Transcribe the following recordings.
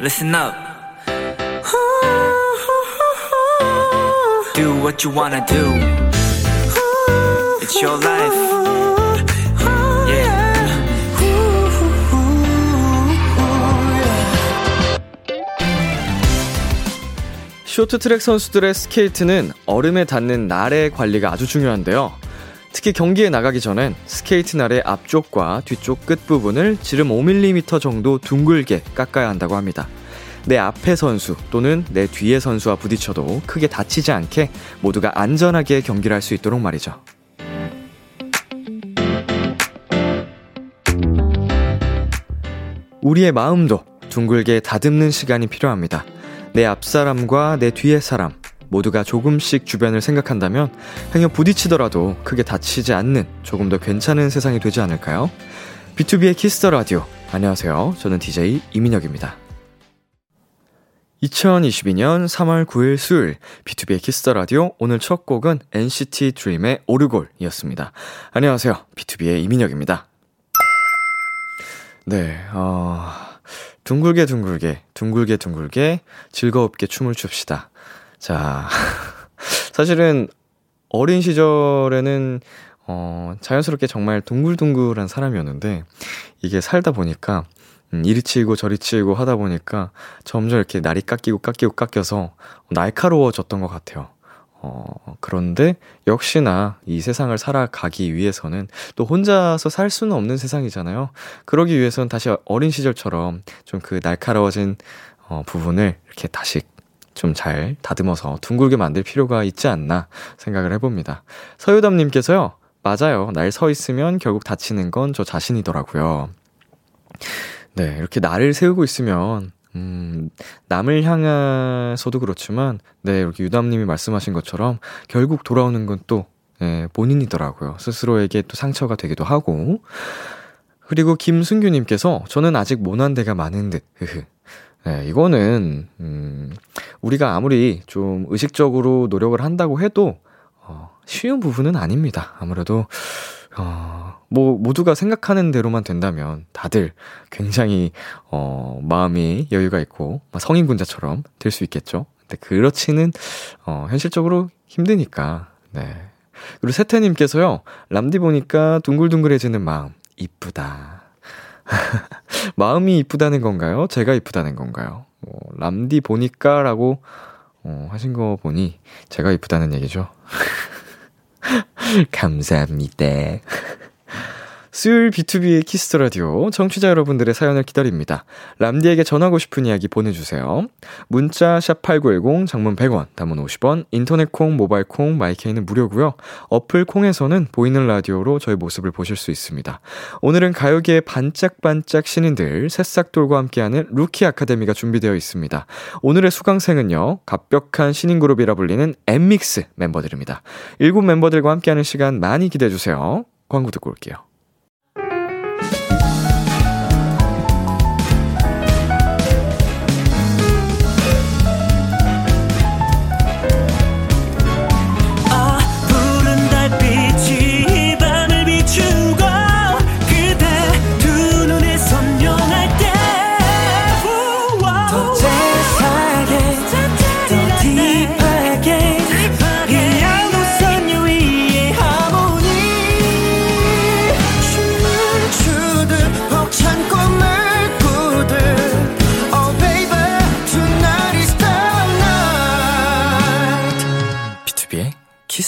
listen up. Do what you wanna do. It's your life. Yeah. 쇼트트랙 선수들의 스케이트는 얼음에 닿는 날의 관리가 아주 중요한데요. 특히 경기에 나가기 전엔 스케이트 날의 앞쪽과 뒤쪽 끝부분을 지름 5mm 정도 둥글게 깎아야 한다고 합니다. 내 앞에 선수 또는 내 뒤에 선수와 부딪혀도 크게 다치지 않게 모두가 안전하게 경기를 할 수 있도록 말이죠. 우리의 마음도 둥글게 다듬는 시간이 필요합니다. 내 앞사람과 내 뒤의 사람, 모두가 조금씩 주변을 생각한다면 행여 부딪히더라도 크게 다치지 않는 조금 더 괜찮은 세상이 되지 않을까요? B2B의 키스터 라디오. 안녕하세요. 저는 DJ 이민혁입니다. 2022년 3월 9일 수요일 B2B의 키스터 라디오 오늘 첫 곡은 NCT 드림의 오르골이었습니다. 안녕하세요. BTOB의 이민혁입니다. 네. 어 둥글게 둥글게 둥글게 둥글게 즐겁게 춤을 춥시다. 자, 사실은 어린 시절에는 어, 자연스럽게 정말 둥글둥글한 사람이었는데, 이게 살다 보니까, 음, 이리 치고 저리 치고 하다 보니까 점점 이렇게 날이 깎이고 깎이고 깎여서 날카로워졌던 것 같아요. 어, 그런데 역시나 이 세상을 살아가기 위해서는 또 혼자서 살 수는 없는 세상이잖아요. 그러기 위해서는 다시 어린 시절처럼 좀 그 날카로워진 어, 부분을 이렇게 다시 좀 잘 다듬어서 둥글게 만들 필요가 있지 않나 생각을 해봅니다. 서유담님께서요, 맞아요. 날 서 있으면 결국 다치는 건 저 자신이더라고요. 네, 이렇게 날을 세우고 있으면, 음, 남을 향해서도 그렇지만, 네, 이렇게 유담님이 말씀하신 것처럼 결국 돌아오는 건 또, 예, 본인이더라고요. 스스로에게 또 상처가 되기도 하고. 그리고 김승규님께서 저는 아직 모난 데가 많은 듯, 흐흐. 네, 이거는, 음, 우리가 아무리 좀 의식적으로 노력을 한다고 해도, 어, 쉬운 부분은 아닙니다. 아무래도, 어, 뭐, 모두가 생각하는 대로만 된다면 다들 굉장히, 어, 마음이 여유가 있고, 성인군자처럼 될 수 있겠죠. 근데 그렇지는, 어, 현실적으로 힘드니까, 네. 그리고 세태님께서요, 람디 보니까 둥글둥글해지는 마음, 이쁘다. 마음이 이쁘다는 건가요? 제가 이쁘다는 건가요? 어, 람디 보니까 라고 어, 하신 거 보니 제가 이쁘다는 얘기죠. 감사합니다. 수요일 비투비의 키스 더 라디오 청취자 여러분들의 사연을 기다립니다. 람디에게 전하고 싶은 이야기 보내주세요. 문자 샵8910 장문 100원, 단문 50원, 인터넷 콩, 모바일 콩, 마이케이는 무료고요. 어플 콩에서는 보이는 라디오로 저희 모습을 보실 수 있습니다. 오늘은 가요계의 반짝반짝 신인들 새싹돌과 함께하는 루키 아카데미가 준비되어 있습니다. 오늘의 수강생은요. 갑벽한 신인 그룹이라 불리는 엠믹스 멤버들입니다. 일곱 멤버들과 함께하는 시간 많이 기대해 주세요. 광고 듣고 올게요.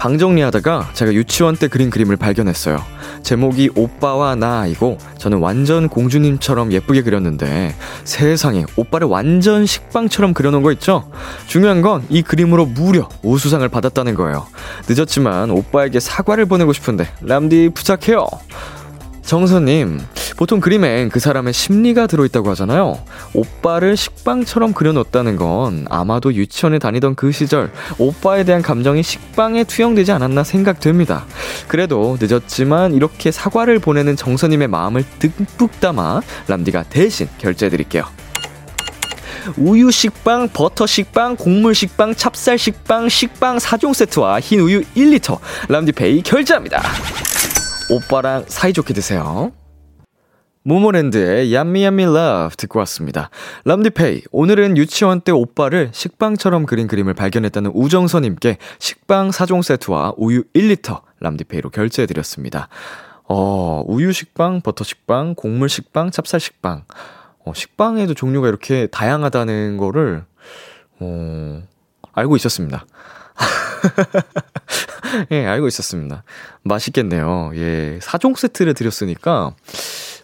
방 정리하다가 제가 유치원 때 그린 그림을 발견했어요. 제목이 오빠와 나이고 저는 완전 공주님처럼 예쁘게 그렸는데 세상에 오빠를 완전 식빵처럼 그려놓은 거 있죠? 중요한 건 이 그림으로 무려 우수상을 받았다는 거예요. 늦었지만 오빠에게 사과를 보내고 싶은데 람디 부탁해요. 정선님, 보통 그림엔 그 사람의 심리가 들어있다고 하잖아요. 오빠를 식빵처럼 그려놓았다는 건 아마도 유치원에 다니던 그 시절 오빠에 대한 감정이 식빵에 투영되지 않았나 생각됩니다. 그래도 늦었지만 이렇게 사과를 보내는 정선님의 마음을 듬뿍 담아 람디가 대신 결제해드릴게요. 우유 식빵, 버터 식빵, 곡물 식빵, 찹쌀 식빵, 식빵 4종 세트와 흰 우유 1리터 람디페이 결제합니다. 오빠랑 사이좋게 드세요. 모모랜드의 Yummy Yummy Love 듣고 왔습니다. 람디페이, 오늘은 유치원 때 오빠를 식빵처럼 그린 그림을 발견했다는 우정선님께 식빵 4종 세트와 우유 1리터 람디페이로 결제해드렸습니다. 어, 우유 식빵, 버터 식빵, 곡물 식빵, 찹쌀 식빵. 어, 식빵에도 종류가 이렇게 다양하다는 거를, 어, 알고 있었습니다. 예, 알고 있었습니다. 맛있겠네요. 예, 4종 세트를 드렸으니까,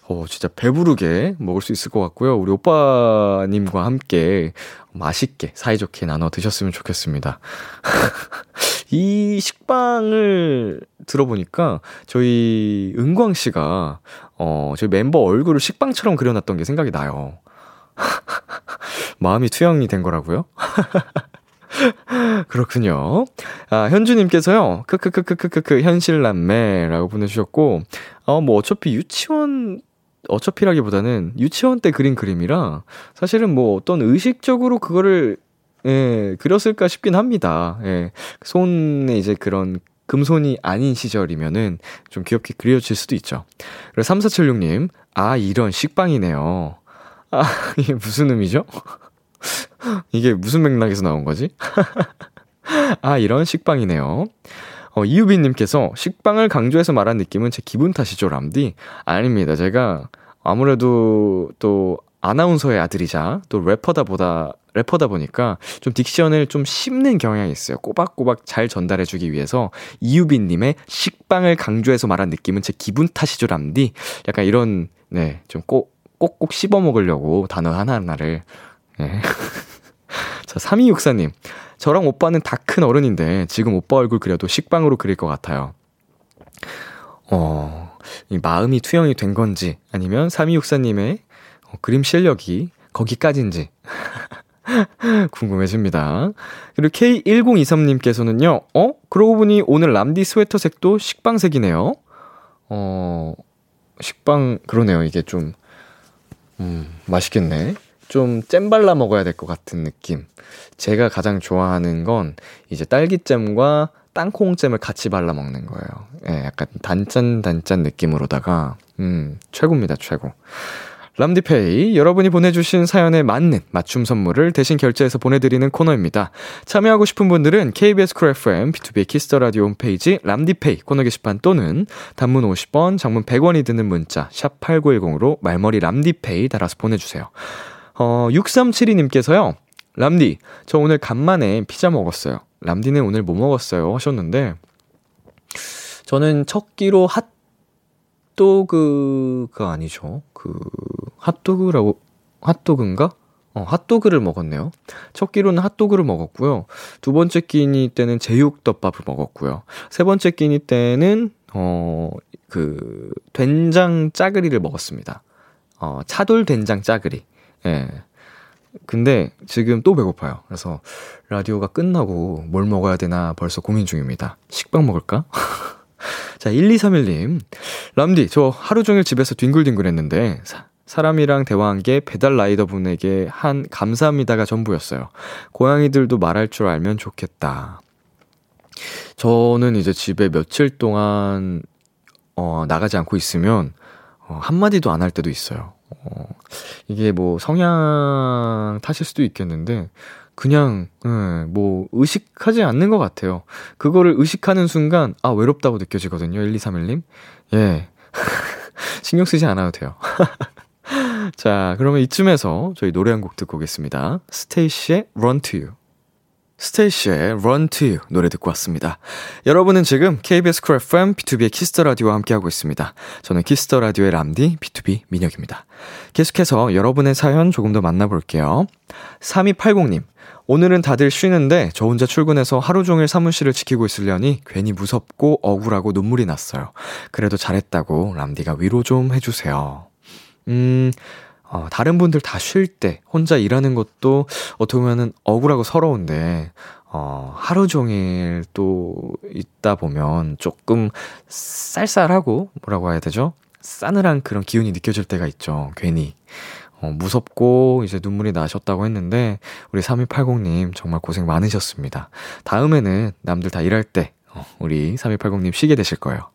어, 진짜 배부르게 먹을 수 있을 것 같고요. 우리 오빠님과 함께 맛있게, 사이좋게 나눠 드셨으면 좋겠습니다. 이 식빵을 들어보니까 저희 은광 씨가, 어, 저희 멤버 얼굴을 식빵처럼 그려놨던 게 생각이 나요. 마음이 투영이 된 거라고요? 그렇군요. 아, 현주님께서요, 크크크크크크, 현실남매라고 보내주셨고, 어, 뭐, 어차피 유치원, 어차피라기보다는 유치원 때 그린 그림이라, 사실은 뭐 어떤 의식적으로 그거를, 예, 그렸을까 싶긴 합니다. 예, 손에 이제 그런 금손이 아닌 시절이면은 좀 귀엽게 그려질 수도 있죠. 그리고 3476님, 아, 이런 식빵이네요. 아, 이게 무슨 의미죠? 이게 무슨 맥락에서 나온 거지? 아, 이런 식빵이네요. 어, 이유빈님께서 식빵을 강조해서 말한 느낌은 제 기분 탓이죠, 람디? 아닙니다. 제가 아무래도 또 아나운서의 아들이자 또 래퍼다 보다, 래퍼다 보니까 좀 딕션을 좀 씹는 경향이 있어요. 꼬박꼬박 잘 전달해주기 위해서 이유빈님의 식빵을 강조해서 말한 느낌은 제 기분 탓이죠, 람디? 약간 이런, 네, 좀 꼭, 꼭꼭 씹어 먹으려고 단어 하나 하나를, 네. 자, 3264님. 저랑 오빠는 다 큰 어른인데 지금 오빠 얼굴 그려도 식빵으로 그릴 것 같아요. 어, 이 마음이 투영이 된 건지 아니면 3264님의 어, 그림 실력이 거기까지인지 궁금해집니다. 그리고 K1023님께서는요, 어? 그러고 보니 오늘 람디 스웨터 색도 식빵색이네요. 어, 식빵, 그러네요. 이게 좀, 음, 맛있겠네. 좀 잼 발라 먹어야 될 것 같은 느낌. 제가 가장 좋아하는 건 이제 딸기잼과 땅콩잼을 같이 발라 먹는 거예요. 예, 약간 단짠 단짠 느낌으로다가 음, 최고입니다, 최고. 람디페이 여러분이 보내주신 사연에 맞는 맞춤 선물을 대신 결제해서 보내드리는 코너입니다. 참여하고 싶은 분들은 KBS 쿨 FM 비투비 키스 더 라디오 홈페이지 람디페이 코너 게시판 또는 단문 50원, 장문 100원이 드는 문자 샵 #8910으로 말머리 람디페이 달아서 보내주세요. 어, 6372님께서요. 람디, 저 오늘 간만에 피자 먹었어요. 람디는 오늘 뭐 먹었어요? 하셨는데, 저는 첫 끼로 핫도그가 아니죠. 그, 핫도그라고, 핫도그인가? 어, 핫도그를 먹었네요. 첫 끼로는 핫도그를 먹었고요. 두 번째 끼니 때는 제육덮밥을 먹었고요. 세 번째 끼니 때는, 어, 그, 된장 짜글이를 먹었습니다. 어, 차돌 된장 짜글이. 예. 근데 지금 또 배고파요. 그래서 라디오가 끝나고 뭘 먹어야 되나 벌써 고민 중입니다. 식빵 먹을까? 자, 1231님. 람디, 저 하루 종일 집에서 뒹굴뒹굴 했는데, 사, 사람이랑 대화한 게 배달 라이더 분에게 한 감사합니다가 전부였어요. 고양이들도 말할 줄 알면 좋겠다. 저는 이제 집에 며칠 동안, 어, 나가지 않고 있으면, 어, 한마디도 안 할 때도 있어요. 어, 이게 뭐 성향 탓일 수도 있겠는데, 그냥, 예, 뭐, 의식하지 않는 것 같아요. 그거를 의식하는 순간, 아, 외롭다고 느껴지거든요. 1231님. 예. 신경 쓰지 않아도 돼요. 자, 그러면 이쯤에서 저희 노래 한 곡 듣고 오겠습니다. 스테이시의 Run to You. 스테이시의 Run to You 노래 듣고 왔습니다. 여러분은 지금 KBS 쿨 FM 비투비의 키스 더 라디오와 함께하고 있습니다. 저는 키스 더 라디오의 람디 비투비 민혁입니다. 계속해서 여러분의 사연 조금 더 만나볼게요. 3280님, 오늘은 다들 쉬는데 저 혼자 출근해서 하루 종일 사무실을 지키고 있으려니 괜히 무섭고 억울하고 눈물이 났어요. 그래도 잘했다고 람디가 위로 좀 해주세요. 음, 어, 다른 분들 다 쉴 때 혼자 일하는 것도 어떻게 보면은 억울하고 서러운데, 어, 하루 종일 또 있다 보면 조금 쌀쌀하고 뭐라고 해야 되죠? 싸늘한 그런 기운이 느껴질 때가 있죠. 괜히. 어, 무섭고 이제 눈물이 나셨다고 했는데 우리 3280님 정말 고생 많으셨습니다. 다음에는 남들 다 일할 때 어, 우리 3280님 쉬게 되실 거예요.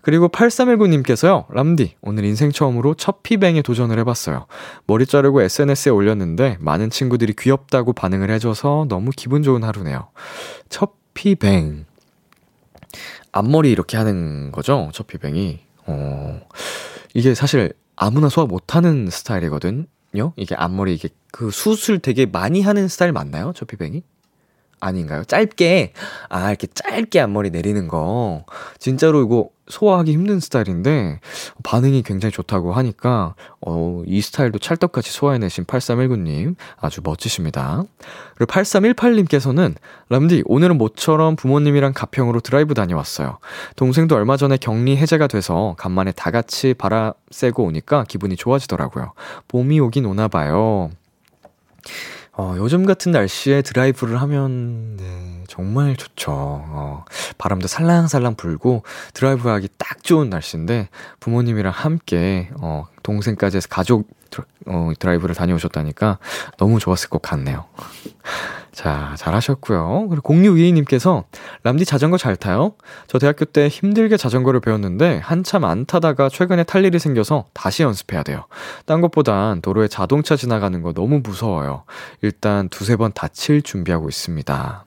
그리고 8319님께서요, 람디, 오늘 인생 처음으로 첫 피뱅에 도전을 해봤어요. 머리 자르고 SNS에 올렸는데, 많은 친구들이 귀엽다고 반응을 해줘서 너무 기분 좋은 하루네요. 첫 피뱅. 앞머리 이렇게 하는 거죠? 첫 피뱅이. 어, 이게 사실 아무나 소화 못하는 스타일이거든요? 이게 앞머리, 이게 그 수술 되게 많이 하는 스타일 맞나요? choppy bang이? 아닌가요? 짧게, 아, 이렇게 짧게 앞머리 내리는 거. 진짜로 이거 소화하기 힘든 스타일인데, 반응이 굉장히 좋다고 하니까, 어, 이 스타일도 찰떡같이 소화해내신 8319님, 아주 멋지십니다. 그리고 8318님께서는, 람디, 오늘은 모처럼 부모님이랑 가평으로 드라이브 다녀왔어요. 동생도 얼마 전에 격리 해제가 돼서 간만에 다 같이 바람 쐬고 오니까 기분이 좋아지더라고요. 봄이 오긴 오나 봐요. 어, 요즘 같은 날씨에 드라이브를 하면, 네, 정말 좋죠. 어, 바람도 살랑살랑 불고, 드라이브 하기 딱 좋은 날씨인데, 부모님이랑 함께, 어, 동생까지 해서 가족, 어, 드라이브를 다녀오셨다니까, 너무 좋았을 것 같네요. 자, 잘하셨고요. 그리고 0622님께서 람디 자전거 잘 타요? 저 대학교 때 힘들게 자전거를 배웠는데 한참 안 타다가 최근에 탈 일이 생겨서 다시 연습해야 돼요. 딴 것보단 도로에 자동차 지나가는 거 너무 무서워요. 일단 두세 번 다칠 준비하고 있습니다.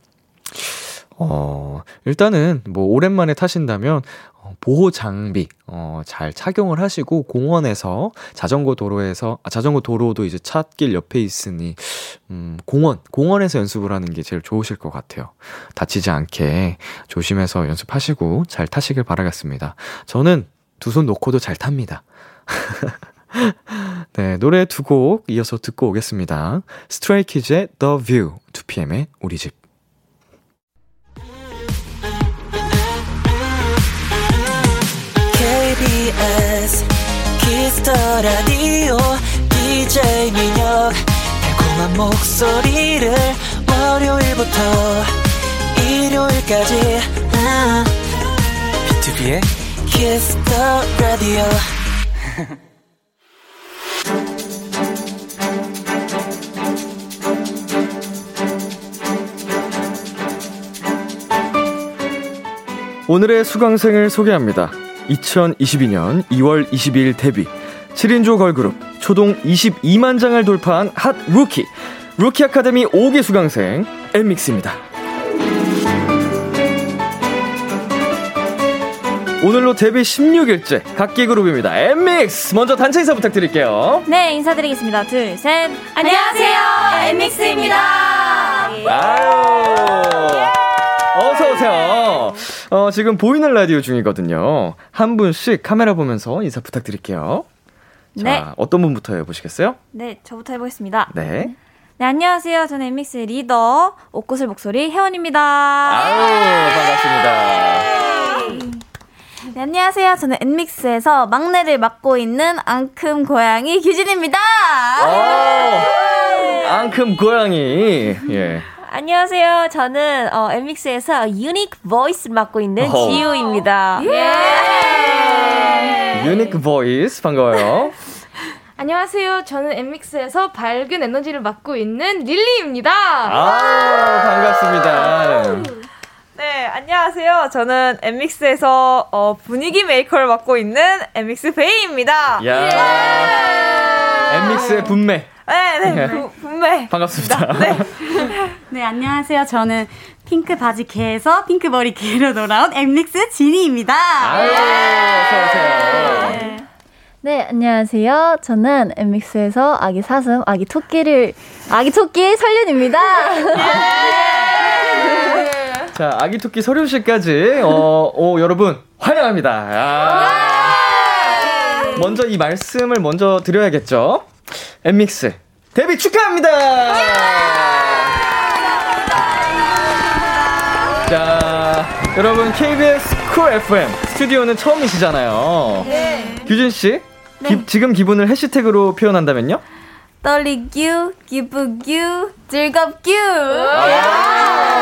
어, 일단은 뭐 오랜만에 타신다면 어, 보호 장비 어, 잘 착용을 하시고 공원에서 자전거 도로에서 아, 자전거 도로도 이제 찻길 옆에 있으니 음, 공원 공원에서 연습을 하는 게 제일 좋으실 것 같아요. 다치지 않게 조심해서 연습하시고 잘 타시길 바라겠습니다. 저는 두 손 놓고도 잘 탑니다. 네, 노래 두 곡 이어서 듣고 오겠습니다. 스트레이키즈의 The View, 2PM의 우리 집. KBS 키스터 라디오 DJ 민혁 달콤한 목소리를 월요일부터 일요일까지 아, B2B의 키스터 라디오 오늘의 수강생을 소개합니다. 2022년 2월 22일 데뷔 7인조 걸그룹 초동 22만 장을 돌파한 hot rookie 루키 아카데미 5기 수강생 엔믹스입니다. 오늘로 데뷔 16일째 갓기 그룹입니다. 엔믹스 먼저 단체 인사 부탁드릴게요. 네, 인사드리겠습니다. 둘, 셋. 안녕하세요, 엔믹스입니다. 아유. 어서 오세요. 어, 지금 보이는 라디오 중이거든요. 한 분씩 카메라 보면서 인사 부탁드릴게요. 자, 네. 어떤 분부터 해보시겠어요? 네, 저부터 해보겠습니다. 네. 네, 안녕하세요. 저는 엠믹스의 리더, 옷구슬 목소리 혜원입니다. 아유, 반갑습니다. 네, 안녕하세요. 저는 엠믹스에서 막내를 맡고 있는 앙큼 고양이 규진입니다. 오, 앙큼 고양이. 예. 안녕하세요. 저는 어, 엔믹스에서 unique voice를 맡고 있는 어허. 지우입니다. unique voice 반가워요. 안녕하세요. 저는 엔믹스에서 밝은 에너지를 맡고 있는 릴리입니다. 아, 반갑습니다. 네, 안녕하세요. 저는 엔믹스에서 어, 분위기 메이커를 맡고 있는 엔믹스 배이입니다. 야. 엠믹스의 분매. 네, 네, 부- 분매. 반갑습니다. 네. 네, 안녕하세요. 저는 핑크 바지 개에서 핑크 머리 개로 돌아온 엠믹스 지니입니다. 아유, 어서오세요. 네, 안녕하세요. 저는 엠믹스에서 아기 사슴, 아기 토끼를, 아기 토끼의 설련입니다. 자, 아기 토끼 서륜 씨까지, 어, 오, 여러분, 환영합니다. 아. 먼저 이 말씀을 먼저 드려야겠죠. 엔믹스 데뷔 축하합니다! 자, 여러분 KBS 쿨 FM 스튜디오는 처음이시잖아요. 네. 규진 씨, 네. 기, 지금 기분을 해시태그로 표현한다면요? 떨리규, 기쁘규, 즐겁규. 아.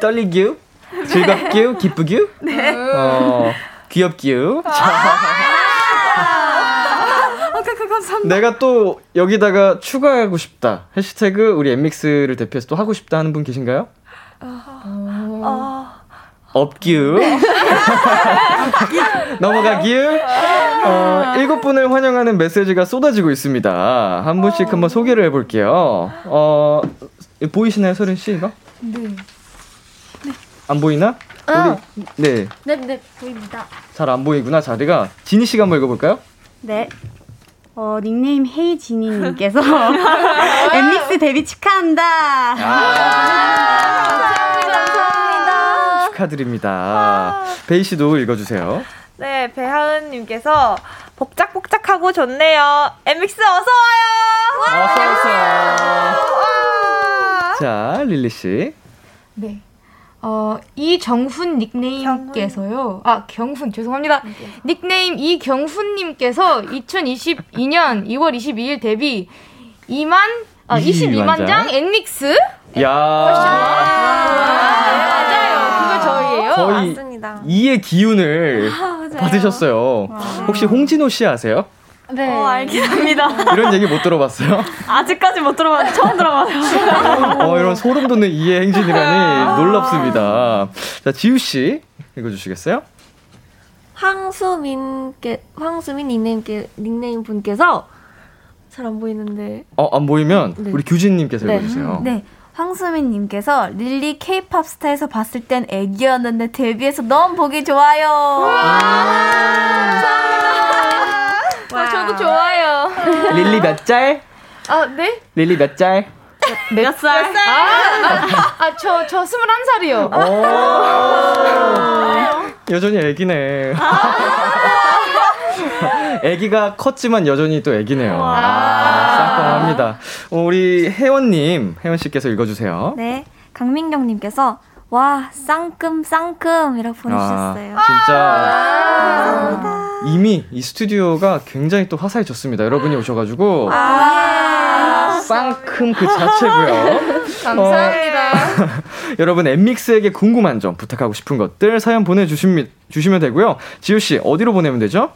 떨리규, 즐겁규, 기쁘규, 네. 어, 귀엽규. 아. 내가 또 여기다가 추가하고 싶다. 해시태그 우리 엠믹스를 대표해서 또 하고 싶다 하는 분 계신가요? 어... 업규. 넘어가규. 어, 일곱 분을 환영하는 메시지가 쏟아지고 있습니다. 한 분씩 한번 소개를 해볼게요. 어, 보이시나요, 서른 씨, 이거? 네. 네. 안 보이나? 어. 우리, 네. 네, 네, 보입니다. 잘 안 보이구나, 자리가. 지니 씨가 한번 읽어볼까요? 네. 어, 닉네임 헤이지니님께서 엠믹스 데뷔 축하한다. 아~ 감사합니다. 축하드립니다. 베이 씨도 읽어주세요. 네, 배하은님께서 복작복작하고 좋네요. 엠믹스 어서 와요. 어서 오세요. 자, 릴리 씨. 네. 어, 이정훈 닉네임께서요. 아, 경훈, 죄송합니다. 닉네임 이경훈님께서 2022년 2월 22일 데뷔 2만, 아, 22만 장 엔믹스? 야 아, 맞아요. 그거 저희예요. 거의 맞습니다. 2의 기운을 아, 받으셨어요. 와. 혹시 홍진호 씨 아세요? 네. 어, 알긴 합니다. 이런 얘기 못 들어봤어요? 아직까지 못 들어봤는데 처음 들어봐요. 어, 이런 소름 돋는 이해 행진이라니 놀랍습니다. 자, 지우 씨, 읽어 주시겠어요? 황수민께, 황수민 닉네임께, 닉네임 분께서 잘 안 보이는데. 어, 안 보이면 네. 우리 규진 님께서 네. 읽어 주세요. 네. 황수민님께서 릴리 케이팝 스타에서 봤을 땐 애기였는데 데뷔해서 너무 보기 좋아요. 와, 저도 좋아요. 릴리 몇 짤? 아, 네? 릴리 몇 짤? 몇 살? 몇 살? 아, 아, 아, 저, 저 21살이요. 여전히 애기네. 애기가 컸지만 여전히 또 애기네요. 쌍쌍합니다. 우리 혜원님, 혜원 씨께서 읽어주세요. 네. 강민경님께서 와 쌍끔 쌍끔이라고 보내주셨어요. 아, 진짜 아~ 이미 이 스튜디오가 굉장히 또 화사해졌습니다. 여러분이 오셔가지고 아~ 쌍큼 그 자체고요. 감사합니다. 어, 여러분 엠믹스에게 궁금한 점 부탁하고 싶은 것들 사연 보내주시면 주시면 되고요. 지우 씨 어디로 보내면 되죠?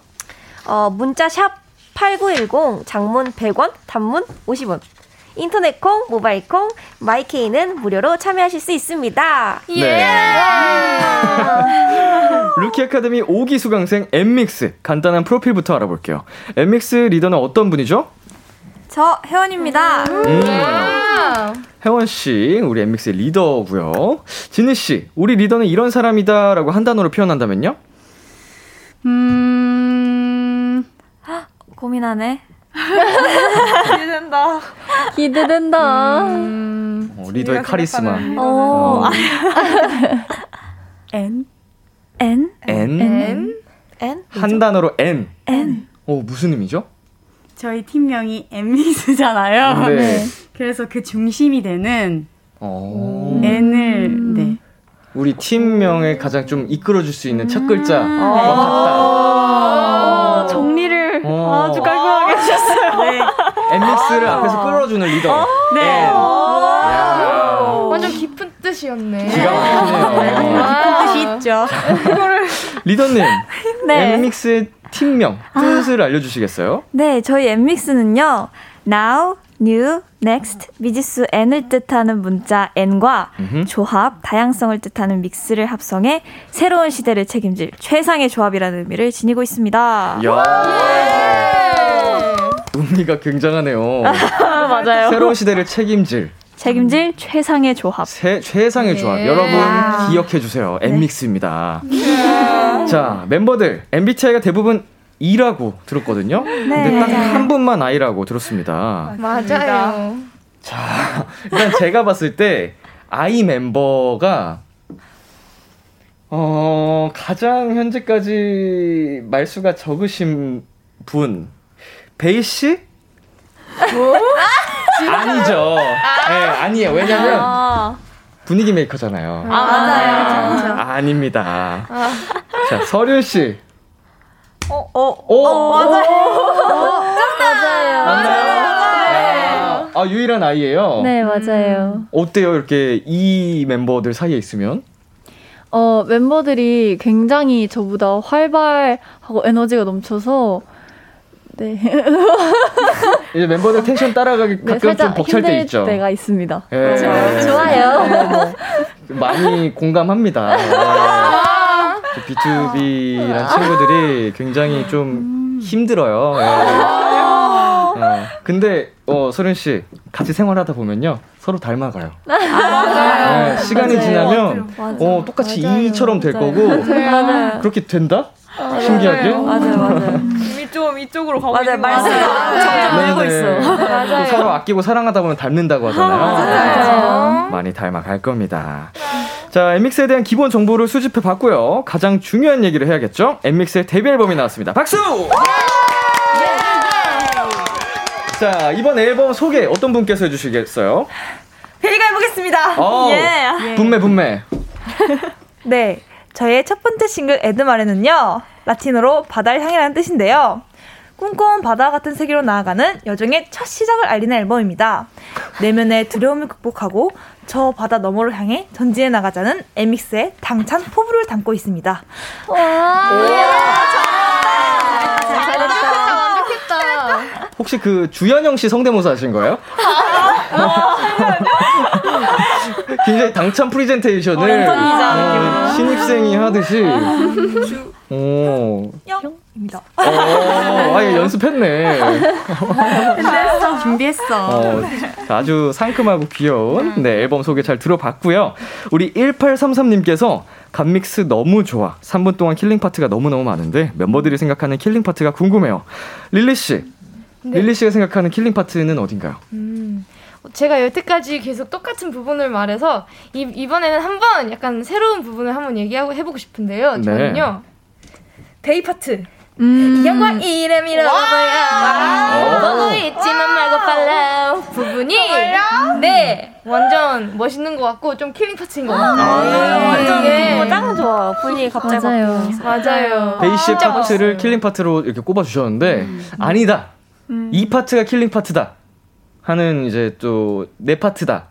어 문자 샵 #8910 장문 100원, 단문 50원. 인터넷 콩, 모바일 콩, 마이케이는 무료로 참여하실 수 있습니다. 네. 예! 루키 아카데미 5기 수강생 엔믹스 간단한 프로필부터 알아볼게요. 엔믹스 리더는 어떤 분이죠? 저 해원입니다. 음. 해원 씨, 우리 엔믹스의 리더고요. 지니 씨, 우리 리더는 이런 사람이다라고 한 단어로 표현한다면요? 음. 고민하네. 기대된다. 기대된다. 음, 어, 리더의 카리스마. 어. 어. N. N. N. N. N. 한 단어로 N. N. 어, 무슨 의미죠? 저희 팀명이 엠미스잖아요. 네. 그래서 그 중심이 되는 오. N을 네. 우리 팀명에 가장 좀 이끌어줄 수 있는 첫 글자. 음. 아~ 정리를 어. 아주 깔끔하게 해주셨어요. 네. 엠믹스를 앞에서 끌어주는 리더. 어? 네. 완전 깊은 뜻이었네. 기가 막히네요. 네. 깊은 뜻이 있죠. 리더님, 네. 엠믹스의 팀명, 뜻을 아. 알려주시겠어요? 네, 저희 엠믹스는요, now, new, next, 미지수 n을 뜻하는 문자 n과 음흠. 조합, 다양성을 뜻하는 믹스를 합성해 새로운 시대를 책임질 최상의 조합이라는 의미를 지니고 있습니다. 예! 의미가 굉장하네요. 맞아요. 새로운 시대를 책임질. 책임질 최상의 조합. 새, 최상의 조합. 네. 여러분 기억해 주세요. 엠믹스입니다. 네. 자, 멤버들 MBTI가 대부분 E라고 들었거든요. 네. 근데 딱 한 분만 I라고 들었습니다. 맞아요. 자, 일단 제가 봤을 때 I 멤버가 어, 가장 현재까지 말수가 적으신 분 베이 씨? 뭐? 아니죠. 예, 네, 아니에요. 왜냐면 아. 분위기 메이커잖아요. 아, 맞아요. 아 닙니다. 자, 서륜 씨. 어, 어, 오, 맞아요. 맞나요? 아, 유일한 아이예요. 네, 맞아요. 어때요? 이렇게 이 멤버들 사이에 있으면? 어, 멤버들이 굉장히 저보다 활발하고 에너지가 넘쳐서 네. 이제 멤버들 텐션 따라가기 네, 가끔 좀 벅찰 때 있죠. 때가 있습니다. 예. 좋아요. 많이 공감합니다. 예. 그 B2B란 친구들이 굉장히 좀 힘들어요. 예. 어, 근데 어, 소련 씨 같이 생활하다 보면요 서로 닮아가요. 예, 시간이 지나면 어, 똑같이 이처럼 될 거고 맞아요. 그렇게 된다? 신기하게. 맞아요, 맞아요. 이미 좀 이쪽으로 가고 맞아요. 같아요. 점점 늘고. 있어. 또 서로 아끼고 사랑하다 보면 닮는다고 하잖아요. 많이 닮아갈 겁니다. 자, 엠믹스에 대한 기본 정보를 수집해 봤고요. 가장 중요한 얘기를 해야겠죠? 엠믹스의 데뷔 앨범이 나왔습니다. 박수! 자, 이번 앨범 소개 어떤 분께서 해주시겠어요? 회의가 해보겠습니다. 어, 예. 분매, 분매. 네, 저의 첫 번째 싱글 에드마레는요, 라틴어로 바다를 향해라는 뜻인데요. 꿈꿔온 바다 같은 세계로 나아가는 여정의 첫 시작을 알리는 앨범입니다. 내면의 두려움을 극복하고 저 바다 너머를 향해 전진해 나가자는 에믹스의 당찬 포부를 담고 있습니다. 완벽했다. 혹시 그 주현영 씨 성대모사 하신 거예요? 굉장히 당찬 프리젠테이션을 어, 신입생이 하듯이. 오. 입니다. 어, 아예 연습했네. 준비했어. 어, 아주 상큼하고 귀여운 네, 앨범 소개 잘 들어봤고요. 우리 1833님께서 갓믹스 너무 좋아. 3분 동안 killing part가 너무너무 많은데 멤버들이 생각하는 killing part가 궁금해요. 릴리 씨. 릴리 씨가 생각하는 killing 파트는 어딘가요? 음, 제가 여태까지 계속 똑같은 부분을 말해서 이, 이번에는 한번 약간 새로운 부분을 한번 얘기하고 해보고 싶은데요. 네. 저는요. 배이 파트. 음. 이 영화 이름이라고요. 보고 있지만 말고 빨라 부분이 네 완전 멋있는 것 같고 좀 killing 파트인 것 같아요. 완전 네. 어, 짱 좋아. 분위기 갑자기 맞아요. 맞아요. 배이 씨 파트를 멋있어요. killing 파트로 이렇게 꼽아 주셨는데 아니다. 이 파트가 killing 파트다. 하는 이제 또 내 파트다.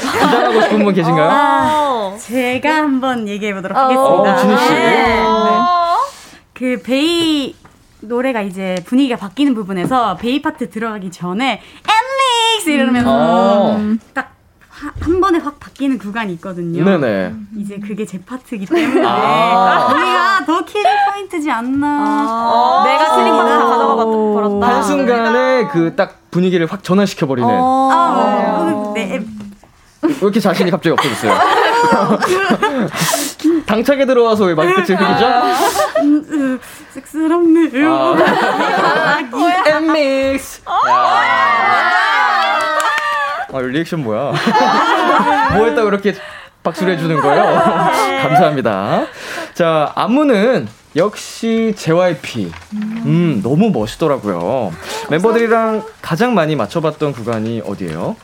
주장하고 싶은 분 계신가요? 제가 한번 얘기해 보도록 어, 하겠습니다. 지니 씨. 네. 그 배이 노래가 이제 분위기가 바뀌는 부분에서 배이 파트 들어가기 전에 엔믹스 이러면서 어. 딱 한 번에 확 바뀌는 구간이 있거든요. 네네. 이제 그게 제 파트이기 때문에 아. 거기가 더 killing 포인트지 않나. 내가 killing 파트 다 가져가 버렸다. 한순간에 그 딱 분위기를 확 전환시켜 버리는. 아, 네. 네. 왜 이렇게 자신이 갑자기 없어졌어요? 당차게 들어와서 왜 마이크 음, 쑥스럽네요. 엠믹스. 아, 리액션 뭐야? 뭐 했다고 이렇게 박수를 해주는 거예요? 감사합니다. 자, 안무는 역시 JYP. 음, 너무 멋있더라고요. 멤버들이랑 가장 많이 맞춰봤던 구간이 어디예요?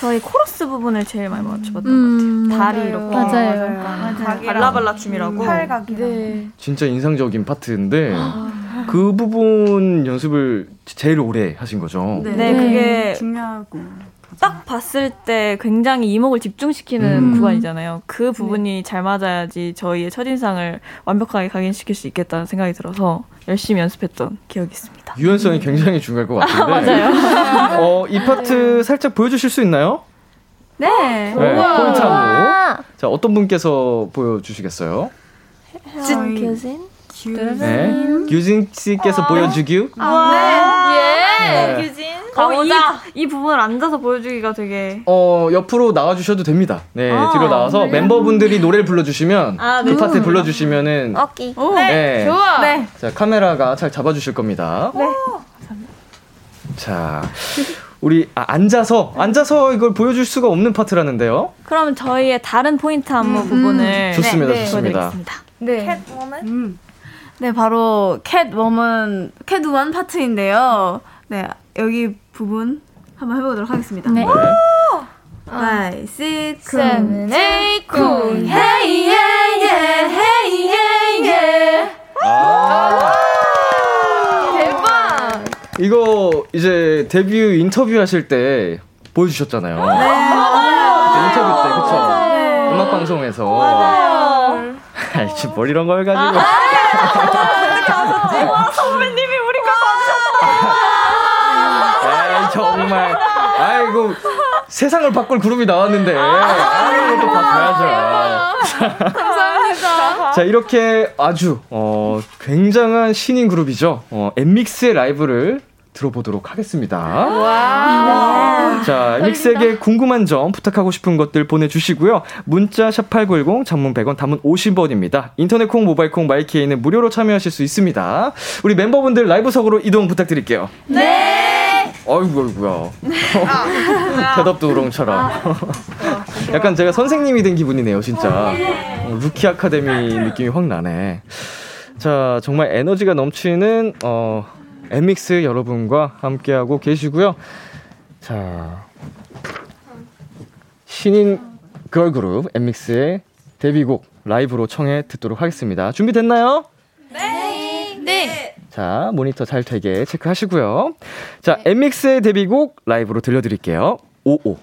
저희 코러스 부분을 제일 많이 맞춰봤던 음, 것 같아요. 다리 이렇게. 맞아요. 발라발라 춤이라고. 네. 진짜 인상적인 파트인데 그 부분 연습을 제일 오래 하신 거죠? 네, 네, 그게 중요하고. 딱 봤을 때 굉장히 이목을 집중시키는 음. 구간이잖아요. 그 부분이 잘 맞아야지 저희의 첫인상을 완벽하게 각인시킬 수 있겠다는 생각이 들어서 열심히 연습했던 기억이 있습니다. 유연성이 굉장히 중요할 것 같은데. 맞아요. 어, 이 파트 살짝 보여주실 수 있나요? 네. 네, 포인트 안무. 자, 어떤 분께서 보여주시겠어요? 저희 교진? 네. 규진 씨께서 보여주기요? 예. 네. 유진. 가보자. 이, 이 부분을 앉아서 보여주기가 되게 어, 옆으로 나와주셔도 됩니다. 네, 아, 뒤로 나와서 멤버분들이 노래를 불러주시면 아, 그 네. 파트 불러주시면은 어깨. 네. 좋아. 네. 자, 카메라가 잘 잡아주실 겁니다. 네. 자, 우리 아, 앉아서 앉아서 이걸 보여줄 수가 없는 파트라는데요. 그러면 저희의 다른 포인트 안무 부분을 좋습니다, 네, 좋습니다. 보여드리겠습니다. 네. 음. 네, 바로 캣워먼, 캣원 파트인데요. 네, 여기 부분 한번 해보도록 하겠습니다. 네. Five, six, seven, eight, 쿵. Hey, yeah, yeah, hey, yeah, yeah. 아. 대박. 이거 이제 데뷔 인터뷰 하실 때 보여주셨잖아요. 그때 인터뷰 때, 그쵸? 음악 방송에서. 맞아요. 아이, 지금 뭘 이런 걸 가지고. 선배님이 우리 거 아이, 정말. 아이고, 세상을 바꿀 그룹이 나왔는데. 아이고, 또 바꿔야죠. 감사합니다. 자, 이렇게 아주, 어, 굉장한 신인 그룹이죠. 어, 엠믹스의 라이브를 들어보도록 하겠습니다. 자, 엠믹스에게 궁금한 점, 부탁하고 싶은 것들 보내주시고요. 문자 샵8910, 장문 100원, 단문 50원입니다. 인터넷 콩, 모바일 콩, 마이케이는 무료로 참여하실 수 있습니다. 우리 멤버분들 라이브석으로 이동 부탁드릴게요. 네! 아이고, 아이고야. 대답도 우렁차. 약간 제가 선생님이 된 기분이네요, 진짜. 어, 루키 아카데미 느낌이 확 나네. 자, 정말 에너지가 넘치는, 어, 엔믹스 여러분과 함께하고 계시고요. 자, 신인 걸그룹 엔믹스의 데뷔곡 라이브로 청해 듣도록 하겠습니다. 준비됐나요? 네. 자, 모니터 잘 되게 체크하시고요. 자, 엠믹스의 데뷔곡 라이브로 들려드릴게요. 55.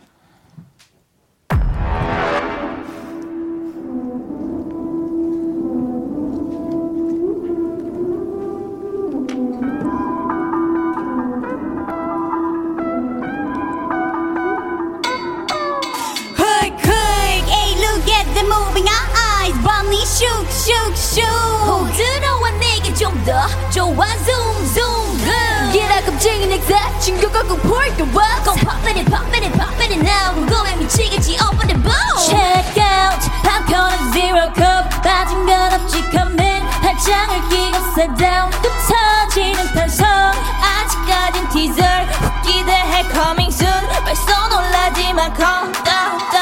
Quick, quick, hey, look at the moving eyes. 밤이 shoot, shoot, shoot. 부드러워 내게 좀더 좋아, zoom, zoom, good. 기라 겁쟁이 내가 충격과 꼭 볼까 봐. Go poppin' it, poppin' it, poppin' it now. 궁금해 미치겠지, open the boom. Check out, 한편은 zero cup. 빠진 건 없지, come in. 팔짱을 끼고 sit down. 또 터지는 탄성. 아직까진 teaser. 기대해 coming soon. 벌써 놀라지만 calm down, down, down.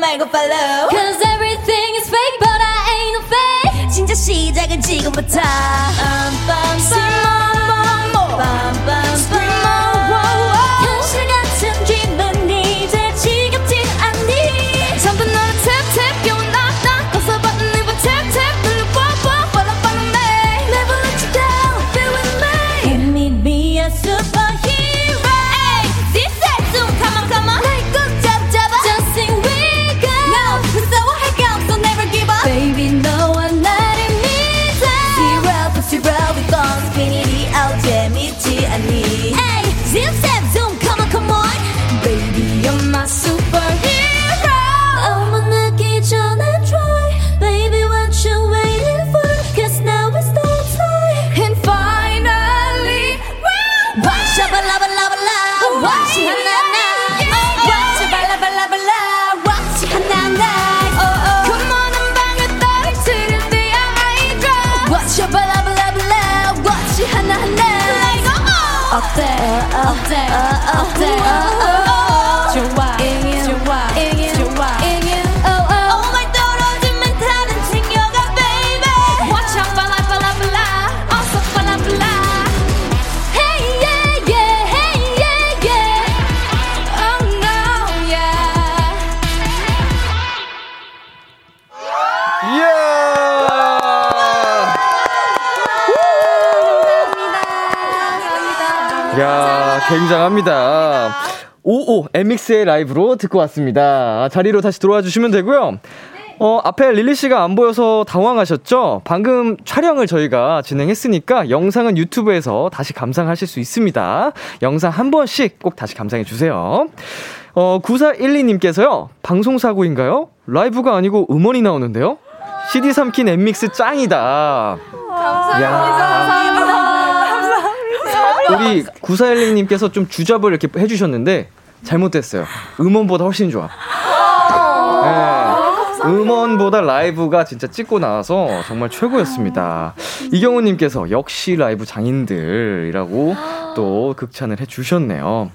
말고 follow. Cause everything is fake, but I ain't no fake. 진짜 시작은 지금부터. 빰빰, 어때, 어때, 어때, 좋아, 굉장합니다. 55 엠믹스의 라이브로 듣고 왔습니다. 자리로 다시 들어와 주시면 되고요. 어, 앞에 릴리 씨가 안 보여서 당황하셨죠? 방금 촬영을 저희가 진행했으니까 영상은 유튜브에서 다시 감상하실 수 있습니다. 영상 한 번씩 꼭 다시 감상해 주세요. 어, 9412님께서요. 방송사고인가요? 라이브가 아니고 음원이 나오는데요? CD 삼킨 엠믹스 짱이다. 감사합니다. 우리 9416님께서 좀 주접을 이렇게 해주셨는데 잘못됐어요. 음원보다 훨씬 좋아. 네. 음원보다 라이브가 진짜 찢고 나와서 정말 최고였습니다. 이경우님께서 역시 라이브 장인들이라고 또 극찬을 해주셨네요.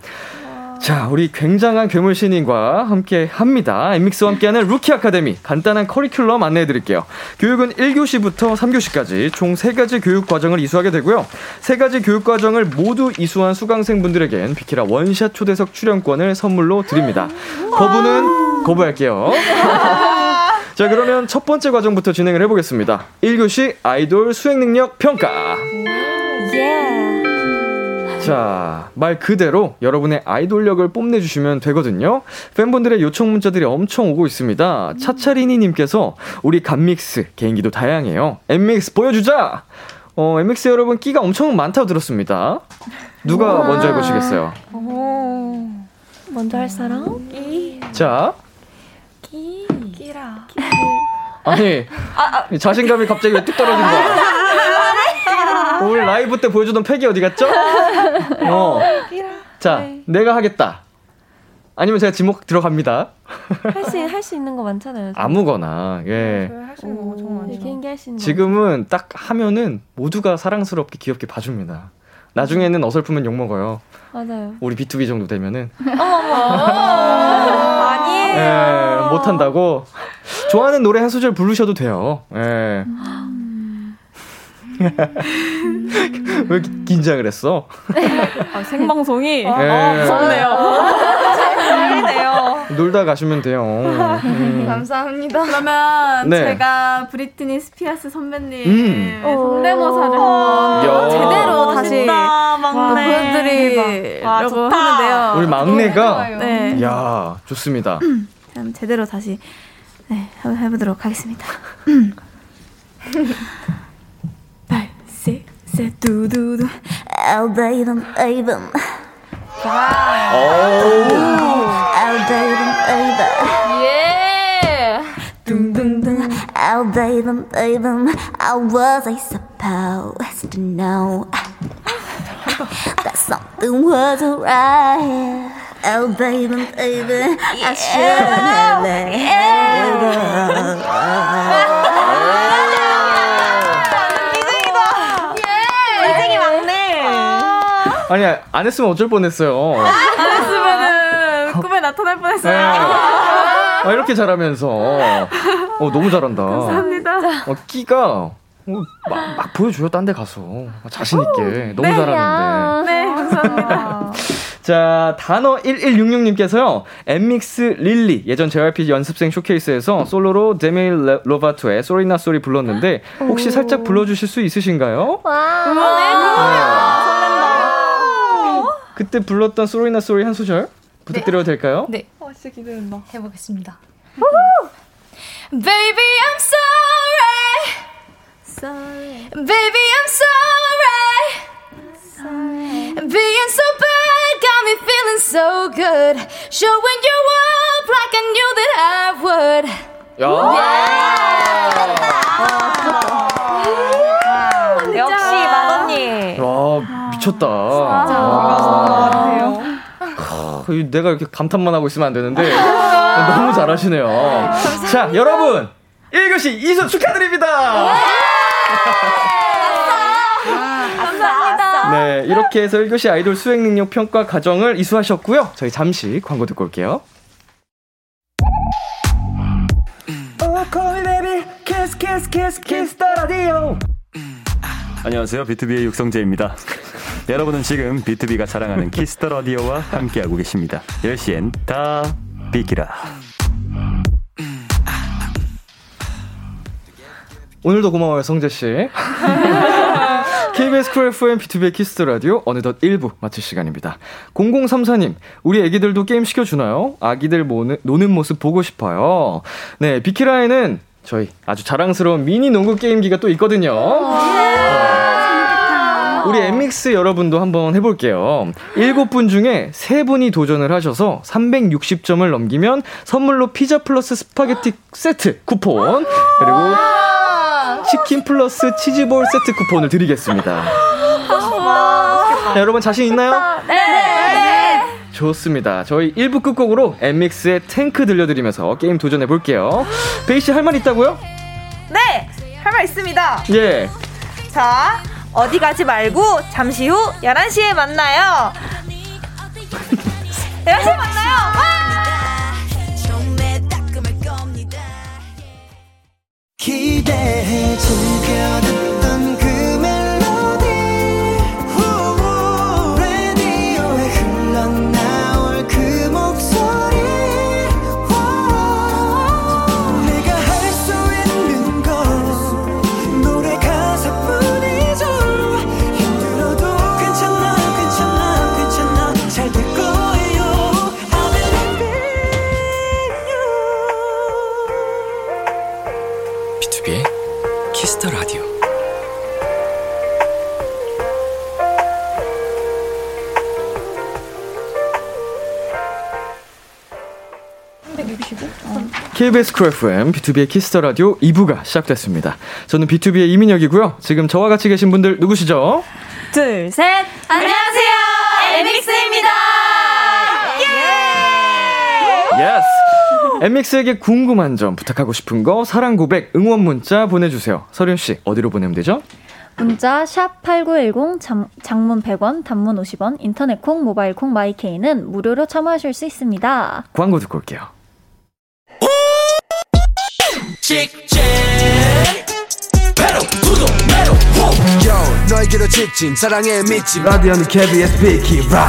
자, 우리 굉장한 괴물 신인과 함께 합니다. 엔믹스와 함께하는 루키 아카데미. 간단한 커리큘럼 안내해 드릴게요. 교육은 1교시부터 3교시까지 총 3가지 교육 과정을 이수하게 되고요. 3가지 교육 과정을 모두 이수한 수강생분들에겐 비키라 원샷 초대석 출연권을 선물로 드립니다. 거부는 거부할게요. 자, 그러면 첫 번째 과정부터 진행을 해 보겠습니다. 1교시 아이돌 수행 능력 평가. 자, 말 그대로 여러분의 아이돌력을 뽐내주시면 되거든요. 팬분들의 요청 문자들이 엄청 오고 있습니다. 차차리니님께서 우리 감믹스 개인기도 다양해요. 엠믹스 보여주자! 어, 엠믹스 여러분 끼가 엄청 많다고 들었습니다. 누가 우와. 먼저 해보시겠어요? 먼저 할 사람? 자, 끼. 끼라. 아니, 자신감이 갑자기 왜 뚝 떨어진 거야? 오늘 라이브 때 보여주던 팩이 어디 갔죠? 어. 자, 내가 하겠다. 아니면 제가 지목 들어갑니다. 할 수 할 수 있는 거 많잖아요. 아무거나, 예. 할수 있는 거 정말 많죠. 개인기 할수 있는 거. 지금은 딱 하면은 모두가 사랑스럽게 귀엽게 봐줍니다. 나중에는 어설프면 욕 먹어요. 맞아요. 우리 B2B 정도 되면은. 아니에요. 예, 못 한다고. 좋아하는 노래 한 소절 부르셔도 돼요. 예. 왜 이렇게 긴장을 했어? 아, 생방송이 예. 잘리네요. 놀다 가시면 돼요. 음. 감사합니다. 그러면 네. 제가 브리트니 스피어스 선배님 음. 성대모사를 야. 한번 제대로 다시. 보여드리려고. 하는데요. 우리 막내가 네. 야 좋습니다. 그럼 제대로 다시 네, 한번 해보도록 하겠습니다. 발세세 두두두 알베이든 에이든 알베이든 에이든 예. 둥둥둥 알베이든 에이든 How was I supposed to know that something wasn't right Oh baby, baby, I shouldn't have let it 인생이 막내. 아니 안 했으면 어쩔 뻔했어요. 안 했으면은 꿈에 나타날 네. 뻔했어요. 아, 이렇게 잘하면서 어 너무 잘한다. 감사합니다. 어, 끼가 어, 막, 막 보여줘요 딴 데 가서 자신 있게 너무 잘하는데. 네, 감사합니다. 자, 단어 1166님께서요, 엠믹스 릴리, 예전 JYP 연습생 쇼케이스에서 솔로로 데밀 로바토의 소리나 소리 불렀는데, 혹시 살짝 불러주실 수 있으신가요? 네. 그때 불렀던 소리나 소리 한 소절 부탁드려도 될까요? 네. 와, 진짜 기대된다. 해보겠습니다. Baby, I'm sorry. Sorry, Baby, I'm sorry. Being so bad got me feeling so good. Showing you up like I knew that I would. 야, 역시 맏언니. 와, 미쳤다. 같아요. 아, 내가 이렇게 감탄만 하고 있으면 안 되는데, 너무 잘하시네요. 자, 여러분, 1교시 이수 축하드립니다! 네, 이렇게 해서 1교시 아이돌 수행 능력 평가 과정을 이수하셨고요. 저희 잠시 광고 듣고 올게요. 안녕하세요. 비투비의 육성재입니다. 여러분은 지금 비투비가 자랑하는 Kiss the Radio와 함께하고 계십니다. 10시엔 다 비키라. 오늘도 고마워요, 성재 씨. KBS 쿨 FM B2B 키스트 라디오 어느덧 1부 마칠 시간입니다. 0034님, 우리 애기들도 게임 시켜주나요? 아기들 모는, 노는 모습 보고 싶어요. 네, 비키라에는 저희 아주 자랑스러운 미니 농구 게임기가 또 있거든요. 우리 엔믹스 여러분도 한번 해볼게요. 7분 중에 3분이 도전을 하셔서 360점을 넘기면 선물로 피자 플러스 스파게티 세트 쿠폰, 그리고 치킨 플러스 치즈볼 세트 쿠폰을 드리겠습니다. 자, 여러분 자신 있나요? 네. 네. 좋습니다. 저희 1부 끝곡으로 엠믹스의 탱크 들려드리면서 게임 도전해 볼게요. 배이 씨 할 말 있다고요? 네, 할 말 있습니다. 예. 자, 어디 가지 말고 잠시 후 11시에 만나요. 11시에 만나요. 기대해 즐겨 KBS Cool FM, 비투비의 Kiss the Radio 2부가 시작됐습니다. 저는 비투비의 이민혁이고요. 지금 저와 같이 계신 분들 누구시죠? 둘, 셋. 안녕하세요. 엔믹스입니다. Yes! 엔믹스에게 궁금한 점, 부탁하고 싶은 거, 사랑 고백, 응원 문자 보내주세요. 설윤 씨, 어디로 보내면 되죠? 문자 샵 8910 장, 장문 100원, 단문 50원, 인터넷 콩, 모바일 콩, my K는 무료로 참여하실 수 있습니다. 광고 듣고 올게요. 직진. 배로 구독 매로 요 너에게로 직진 사랑에 미친. 라디오는 KBS 비키 라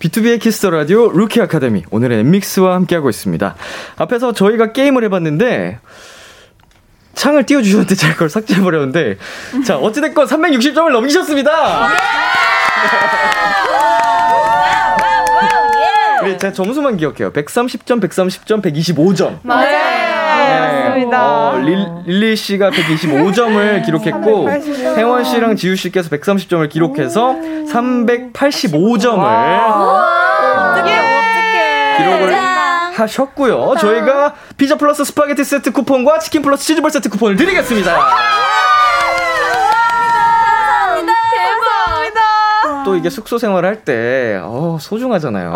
B2B의 키스터 라디오 루키 아카데미 오늘은 엠믹스와 함께하고 있습니다. 앞에서 저희가 게임을 해봤는데 창을 띄워주셨는데 제가 그걸 삭제해버렸는데 자 어찌됐건 360점을 넘기셨습니다. 우리 제가 점수만 기억해요. 130점, 130점, 125점. 맞아요. 맞습니다. 어, 릴, 릴리 씨가 125점을 기록했고, 380점. 혜원 씨랑 지우 씨께서 130점을 기록해서 385점을 어떡해, 어떡해. 기록을 하셨고요. 저희가 피자 플러스 스파게티 세트 쿠폰과 치킨 플러스 치즈볼 세트 쿠폰을 드리겠습니다. 또 이게 숙소 생활을 할 때, 어, 소중하잖아요.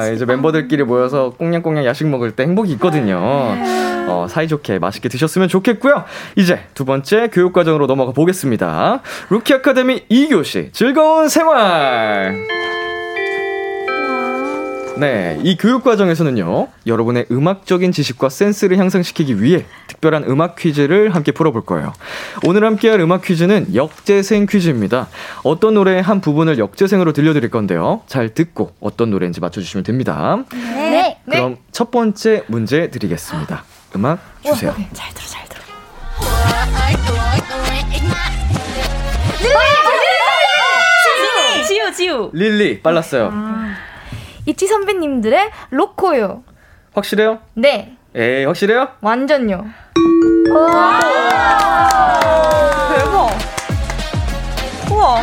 네, 이제 멤버들끼리 모여서 꽁냥꽁냥 야식 먹을 때 행복이 있거든요. 어, 사이좋게 맛있게 드셨으면 좋겠고요. 이제 두 번째 교육과정으로 넘어가 보겠습니다. 루키 아카데미 2교시 즐거운 생활! 네, 이 교육 과정에서는요, 여러분의 음악적인 지식과 센스를 향상시키기 위해 특별한 음악 퀴즈를 함께 풀어볼 거예요. 오늘 함께할 음악 퀴즈는 역재생 퀴즈입니다. 어떤 노래의 한 부분을 역재생으로 들려드릴 건데요. 잘 듣고 어떤 노래인지 맞춰주시면 됩니다. 네. 그럼 첫 번째 문제 드리겠습니다. 음악 주세요. 잘 들어, 잘 들어. 지우, 지우. 릴리, 빨랐어요. 이치 선배님들의 로코요. 확실해요? 네, 에이, 확실해요? 완전요. 대박. 우와.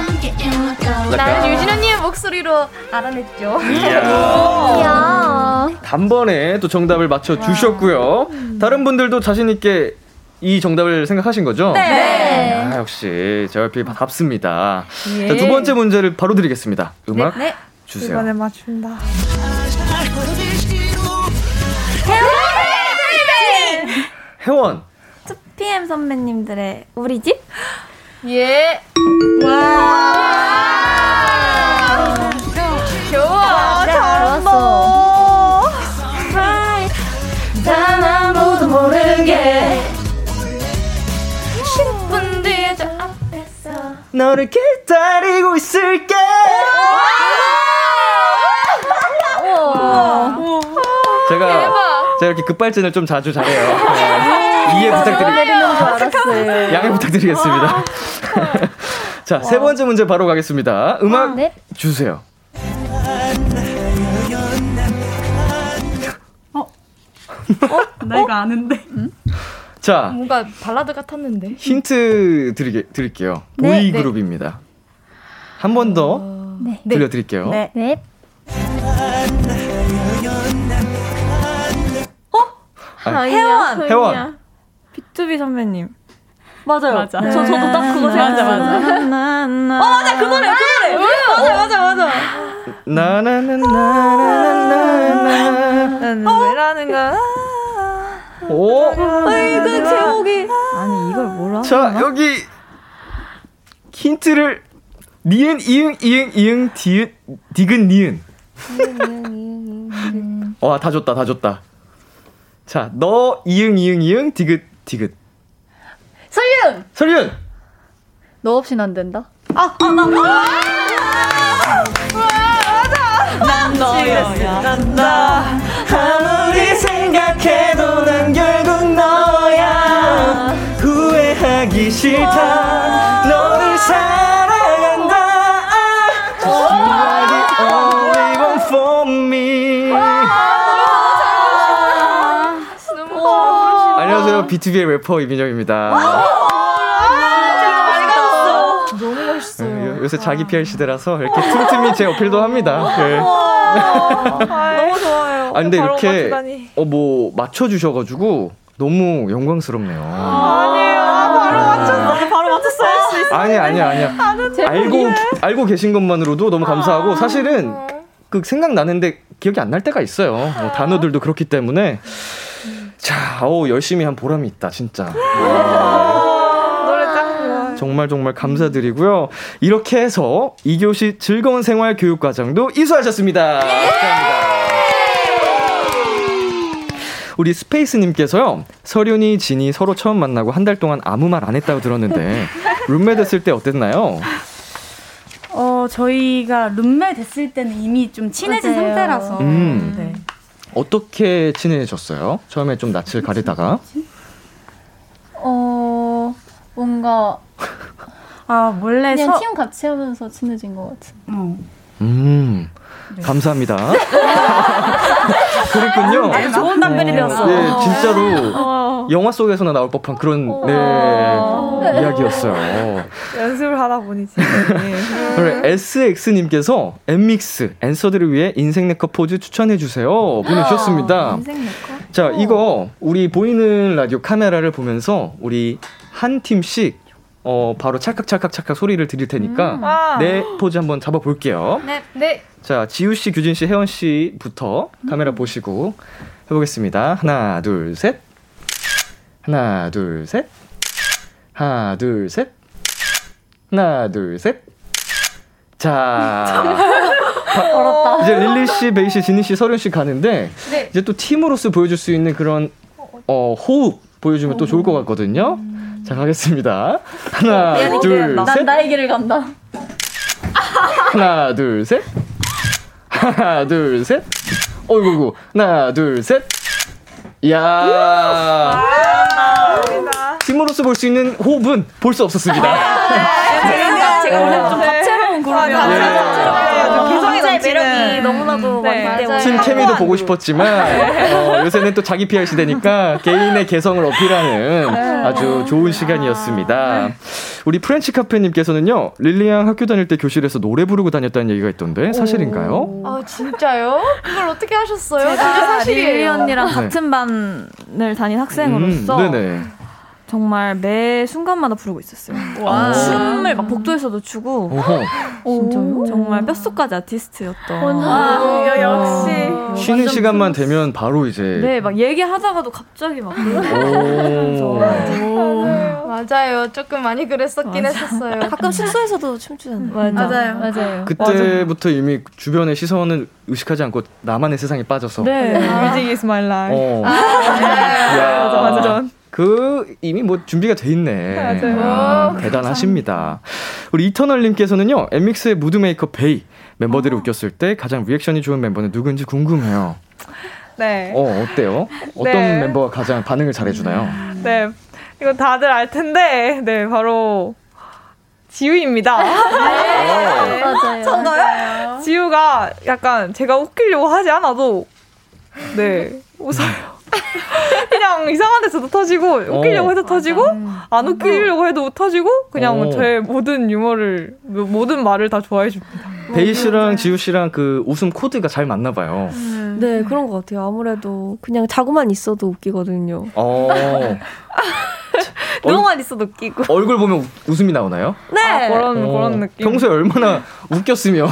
나는 유진 언니의 목소리로 알아냈죠. 이야. 단번에 또 정답을 맞춰 주셨고요. 다른 분들도 자신 있게 이 정답을 생각하신 거죠? 네. 아, 역시 JYP 답습니다. 예. 자, 두 번째 문제를 바로 드리겠습니다. 음악 네. 주세요. 이번에 맞춘다. 혜원. PM 선배님들의 우리 집? 예. 와. 좋아. 좋았어. 단 아무도 모르게 10분 뒤에 저 앞에서 너를 기다리고 있을게. 제가 제가 이렇게 급발진을 좀 자주 잘해요. 네. 이해 부탁드립니다. 양해 부탁드리겠습니다. 자, 세 번째 문제 바로 가겠습니다. 음악 네. 주세요. 나 이거 아는데. 자, 뭔가 발라드 같았는데. 힌트 드리게, 드릴게요. 네, 보이 네. 그룹입니다. 한 번더 네. 들려드릴게요. 네. 혜원. 혜원. 비투비 선배님. 맞아요. 맞아. 저, 저도 딱 그거 생각했어요. 맞아, 맞아. 어, 맞아. 그 노래, 그 노래. 맞아, 맞아, 맞아. 나나나나나나나. 왜라는 거야? 오. 아이, 그 제목이. 아니, 이걸 뭐라? 자, 여기 힌트를 니은 이응 이응 이응 디귿 디귿 니은. 와, 다 줬다. 다 줬다. 자, 너 이응 이응 이응 디귿 디귿. 설윤! 설윤. 너 없인 안 된다. 아무리 생각해도 난 결국 너야 후회하기 싫다 안녕하세요 B2B의 래퍼 이민정입니다 너무 멋있어요. 요- 요 새 자기 PR 시대라서 이렇게 틈틈이 제 어필도 합니다 네. 너무 좋아요. 아 근데 이렇게 맞추다니. 어뭐 맞춰 주셔가지고 너무 영광스럽네요. 아니에요. 바로 맞췄어. 바로 맞췄어. 할수 있어. 아니야 아니야 아니야. 알고 알고 계신 것만으로도 너무 감사하고 사실은 그 생각나는데 기억이 안 날 때가 있어요. 뭐 단어들도 그렇기 때문에 자, 오 열심히 한 보람이 있다 진짜. 노래 짱 좋아요. 정말 정말 감사드리고요. 이렇게 해서 2교시 즐거운 생활 교육 과정도 이수하셨습니다. 축하합니다. 우리 스페이스님께서요, 서륜이 진이 서로 처음 만나고 한 달 동안 아무 말 안 했다고 들었는데, 룸메 됐을 때 어땠나요? 어, 저희가 룸메 됐을 때는 이미 좀 친해진 맞아요. 상태라서. 음. 네. 어떻게 친해졌어요? 처음에 좀 낯을 가리다가. 어, 뭔가 아, 몰래 그냥 서, 팀 같이 하면서 친해진 것 같은. 어. 음, 감사합니다. 그랬군요. 아주 좋은 답변이 되었어. 네, 진짜로 영화 속에서나 나올 법한 그런 네, 이야기였어요. 연습을 하다 보니 진짜. SX님께서 엔믹스 NSWER들을 위해 인생 네컷 포즈 추천해 주세요 보내주셨습니다. 자, 이거 우리 보이는 라디오 카메라를 보면서 우리 한 팀씩 어 바로 찰칵찰칵 찰칵 소리를 드릴 테니까 와. 네 포즈 한번 잡아 볼게요. 네. 네. 자, 지우 씨, 규진 씨, 해원 씨부터 카메라 보시고 해보겠습니다. 하나, 둘, 셋. 하나, 둘, 셋. 하나, 둘, 셋. 하나, 둘, 셋. 자. 어렵다. 이제 릴리 씨, 베이 씨, 지니 씨, 서륜 씨 가는데 네. 이제 또 팀으로서 보여줄 수 있는 그런 어, 호흡 보여주면 또 좋을 것 같거든요. 자, 가겠습니다. 하나, 둘, 난 셋. 나의 길을 간다. 하나, 둘, 셋. 하나, 둘, 셋. 어이구, 하나, 둘, 셋. 이야. 팀으로서 볼 수 있는 호흡은 볼 수 없었습니다. 제가, 원래 좀 다채로운 그룹이라서. 예. 개성의 각자의 매력이 매력이 너무나도 네, 많기 때문에. 팀 케미도 보고 싶었지만 어, 요새는 또 자기 PR 시대니까 개인의 개성을 어필하는 아주 좋은 시간이었습니다. 우리 프렌치 카페님께서는요 릴리양 학교 다닐 때 교실에서 노래 부르고 다녔다는 얘기가 있던데 사실인가요? 아 진짜요? 그걸 어떻게 하셨어요? 진짜 제가 사실이에요. 릴리 언니랑 네. 같은 반을 다닌 학생으로서 음, 네네. 정말 매 순간마다 부르고 있었어요. 와. 춤을 막 복도에서도 추고. 진짜요? 정말 뼈속까지 아티스트였던. 완전 아, 역시. 쉬는 시간만 되면 바로 이제 네, 막 얘기하다가도 갑자기 막 오. 맞아요. 조금 많이 그랬었긴 했었어요. 가끔 숙소에서도 춤추잖아요. 맞아요. 맞아요. 그때부터 이미 주변의 시선을 의식하지 않고 나만의 세상에 빠져서 네. Music is my life. 어. 맞아, 야. 완전. 그 이미 뭐 준비가 돼 있네. 맞아요. 아, 대단하십니다. 우리 이터널님께서는요, 엠믹스의 무드 메이커 베이 멤버들이 웃겼을 때 가장 리액션이 좋은 멤버는 누군지 궁금해요. 네. 어 어때요? 어떤 네. 멤버가 가장 반응을 잘해주나요? 네. 이거 다들 알 텐데, 네, 바로 지우입니다. 네. 맞아요. 저가요? 지우가 약간 제가 웃기려고 하지 않아도, 네, 웃어요. 그냥 이상한 데서도 터지고 웃기려고 어. 해도 터지고 안 웃기려고 해도 터지고 그냥 어. 제 모든 유머를 모든 말을 다 좋아해 줍니다. 베이 씨랑 지우 씨랑 그 웃음 코드가 잘 맞나 봐요. 음. 네, 그런 것 같아요. 아무래도 그냥 자고만 있어도 웃기거든요. 어. 너무만 있어도 웃기고. 얼굴 보면 웃음이 나오나요? 네. 아, 그런 어. 그런 느낌. 평소에 얼마나 웃겼으면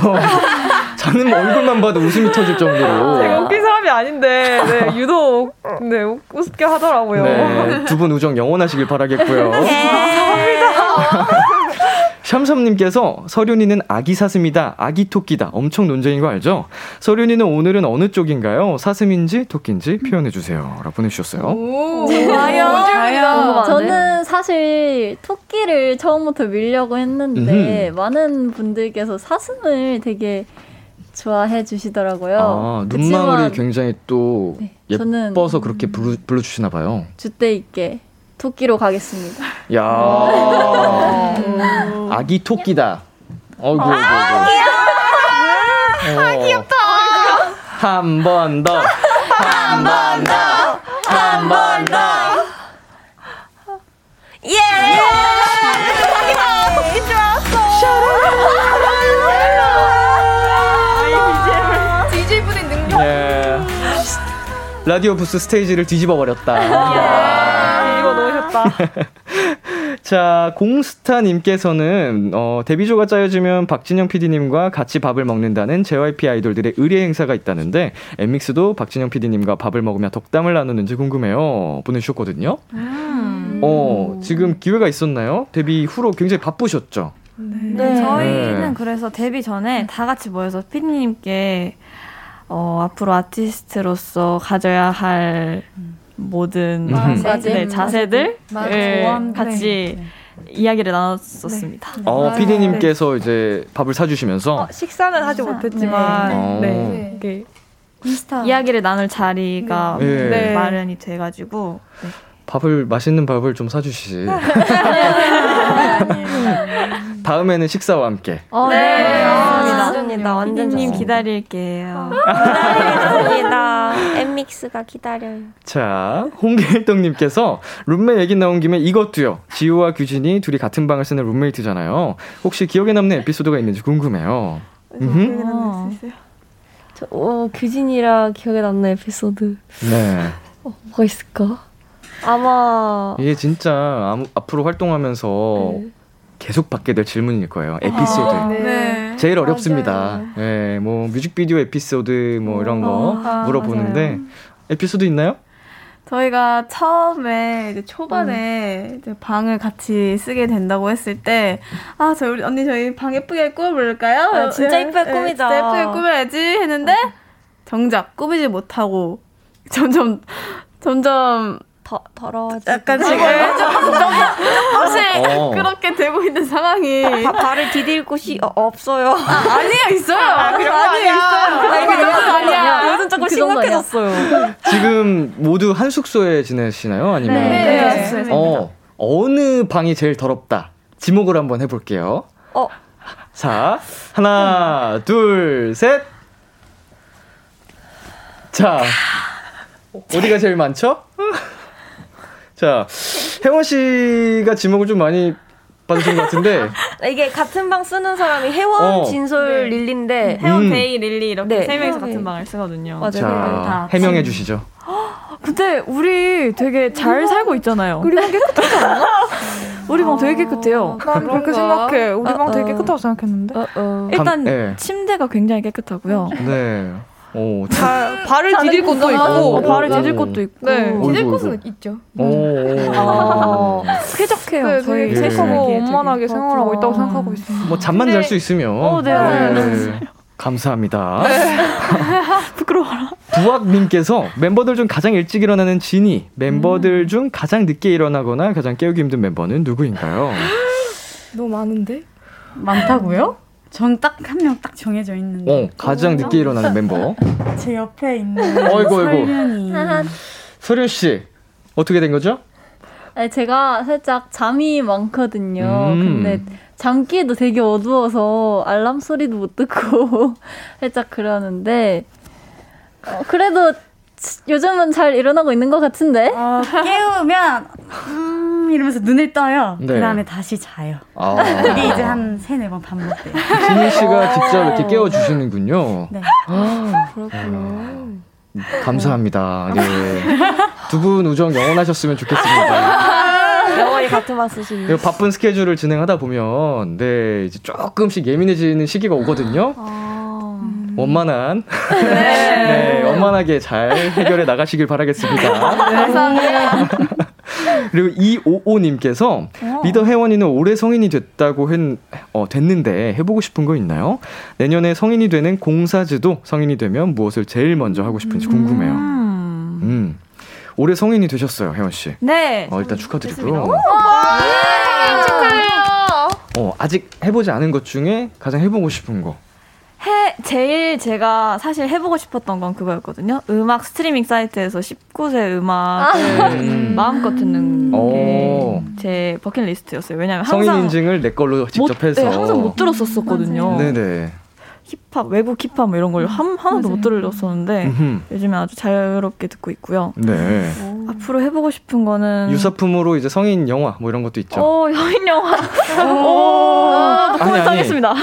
자는 얼굴만 봐도 웃음이 터질 정도로. 제가 웃긴 사람이 아닌데 네, 유독 네 웃게 하더라고요. 네, 두분 우정 영원하시길 바라겠고요. 네. 감사합니다. 샴샴님께서 서륜이는 아기 사슴이다, 아기 토끼다. 엄청 논쟁인 거 알죠? 서륜이는 오늘은 어느 쪽인가요? 사슴인지 토끼인지 표현해 주세요. 라고 보내주셨어요. 오, 과연? 저는 사실 토끼를 처음부터 밀려고 했는데, 음흠. 많은 분들께서 사슴을 되게 좋아해 주시더라고요. 아, 눈망울이 굉장히 또 네, 예뻐서 그렇게 불러, 불러주시나 봐요. 주대 있게 토끼로 가겠습니다. 야 아기 토끼다. 어이구, 어이구, 아, 귀여워. 아, 귀엽다. 한 번 더. 한 번 더. 한 번 더. 예! 라디오 부스 스테이지를 뒤집어 버렸다. 귀엽다. 자, 공스타님께서는, 어, 데뷔조가 짜여지면 박진영 PD님과 같이 밥을 먹는다는 JYP 아이돌들의 의뢰 행사가 있다는데, 엠믹스도 박진영 PD님과 밥을 먹으며 덕담을 나누는지 궁금해요. 보내주셨거든요. 음. 어, 지금 기회가 있었나요? 데뷔 후로 굉장히 바쁘셨죠? 네. 네. 저희는 네. 그래서 데뷔 전에 다 같이 모여서 피디님께 어, 앞으로 아티스트로서 가져야 할 음. 모든 자세들, 네, 자세들 네, 같이 네. 이야기를 나눴었습니다. 네. 어, 피디님께서 이제 밥을 사주시면서 어, 식사는 하지 못했지만 네. 네. 인스타. 이야기를 나눌 자리가 마련이 돼가지고 밥을 맛있는 밥을 좀 사주시지. 다음에는 식사와 함께. 어, 네. 좋습니다. 완전 님 기다릴게요. 기다립니다. 엠믹스가 기다려요. 자, 홍길동님께서 룸메 얘기 나온 김에 이것도요. 지우와 규진이 둘이 같은 방을 쓰는 룸메이트잖아요. 혹시 기억에 남는 에피소드가 있는지 궁금해요. 기억에 남는 수 있어요? 저, 어, 규진이랑 기억에 남는 에피소드. 네. 어, 뭐가 있을까? 아마 이게 진짜 아무, 앞으로 활동하면서 네. 계속 받게 될 질문일 거예요. 에피소드. 아, 네. 제일 어렵습니다. 예, 네, 뭐 뮤직비디오 에피소드 뭐 이런 거 아, 물어보는데 맞아요. 에피소드 있나요? 저희가 처음에 이제 초반에 음. 이제 방을 같이 쓰게 된다고 했을 때, 아, 저 우리 언니 저희 방 예쁘게 꾸며볼까요? 아, 진짜 예쁘게 꾸미자. 진짜 예쁘게 꾸며야지 했는데, 정작 꾸미지 못하고, 점점, 점점 더, 더러워지 약간 지금 사실 어. 그렇게 되고 있는 상황이 바, 발을 디딜 곳이 어, 없어요. 아, 니에요 있어요. 아, 그런 거 아니에요 있어요. 그 정도 아니야. 요즘 조금 그 심각해졌어요. 지금 모두 한 숙소에 지내시나요? 아니면 네, 네. 네. 어 어느 방이 제일 더럽다. 지목을 한번 해볼게요. 어. 자 하나 둘 셋. 자 어디가 제일 많죠? 자, 혜원 씨가 지목을 좀 많이 받으신 것 같은데. 이게 같은 방 쓰는 사람이 혜원, 어. 진솔, 네. 릴리인데. 혜원, 음. 베이, 릴리 이렇게 네. 세 명이서 같은 방을 쓰거든요. 맞아요. 자, 해명해 주시죠. 근데 우리 되게 잘 살고 있잖아요. 우리 방 깨끗하지 않아? 우리 방 되게 깨끗해요. 난 그렇게 생각해. 우리 방 되게 깨끗하고 생각했는데. 어, 어. 일단 네. 침대가 굉장히 깨끗하고요. 네. 오, 발, 발을 디딜 곳도 있고, 어, 발을 디딜 곳도 있고. 네, 디딜 곳은 있죠. 아, 쾌적해요. 네, 저희 셋하고 원만하게 생활하고 있다고 생각하고 있습니다. 뭐 잠만 잘 수 있으면. 어, 네. 네. 감사합니다. 네. 부끄러워라. 부학님께서 멤버들 중 가장 일찍 일어나는 진이, 멤버들 음. 중 가장 늦게 일어나거나 가장 깨우기 힘든 멤버는 누구인가요? 너무 많은데? 많다고요? 전 딱 한 명 딱 정해져 있는데. 어, 가장 늦게 일어나는 멤버. 제 옆에 있는 어이구, 설윤이. 설윤 씨 어떻게 된 거죠? 네, 제가 살짝 잠이 많거든요. 음. 근데 잠기에도 되게 어두워서 알람 소리도 못 듣고 살짝 그러는데 어, 그래도 요즘은 잘 일어나고 있는 것 같은데. 어, 깨우면 음 이러면서 눈을 떠요. 네. 그다음에 다시 자요. 아. 그게 이제 한 세네 번 반복돼요. 진희 씨가 직접 이렇게 깨워 주시는군요. 네. 그렇구나. 감사합니다. 네. 두분 우정 영원하셨으면 좋겠습니다. 영원히 같은 방 쓰시는. 바쁜 스케줄을 진행하다 보면 네 이제 조금씩 예민해지는 시기가 오거든요. 원만한 네. 원만하게 잘 해결해 나가시길 바라겠습니다. 감사합니다. 그리고 이오오님께서 리더 혜원이는 올해 성인이 됐다고 했, 어, 됐는데 해보고 싶은 거 있나요? 내년에 성인이 되는 공사즈도 성인이 되면 무엇을 제일 먼저 하고 싶은지 궁금해요. 음. 올해 성인이 되셨어요, 혜원 씨. 네. 어, 일단 축하드리고요. 축하해요. 어, 아직 해보지 않은 것 중에 가장 해보고 싶은 거. 해 제일 제가 사실 해보고 싶었던 건 그거였거든요. 음악 스트리밍 사이트에서 19세 음악을 음. 마음껏 듣는 오. 게제 버킷리스트였어요. 왜냐면 성인 항상 인증을 내 걸로 직접 못, 해서. 네, 항상 못 들었었거든요. 네네. 힙합 외국 힙합 뭐 이런 걸 한, 하나도 못 들었었는데 음흠. 요즘에 아주 자유롭게 듣고 있고요. 네. 앞으로 해보고 싶은 거는 유사품으로 이제 성인 영화 뭐 이런 것도 있죠. 오 여인 영화. 오. 아니, 아니. 하겠습니다.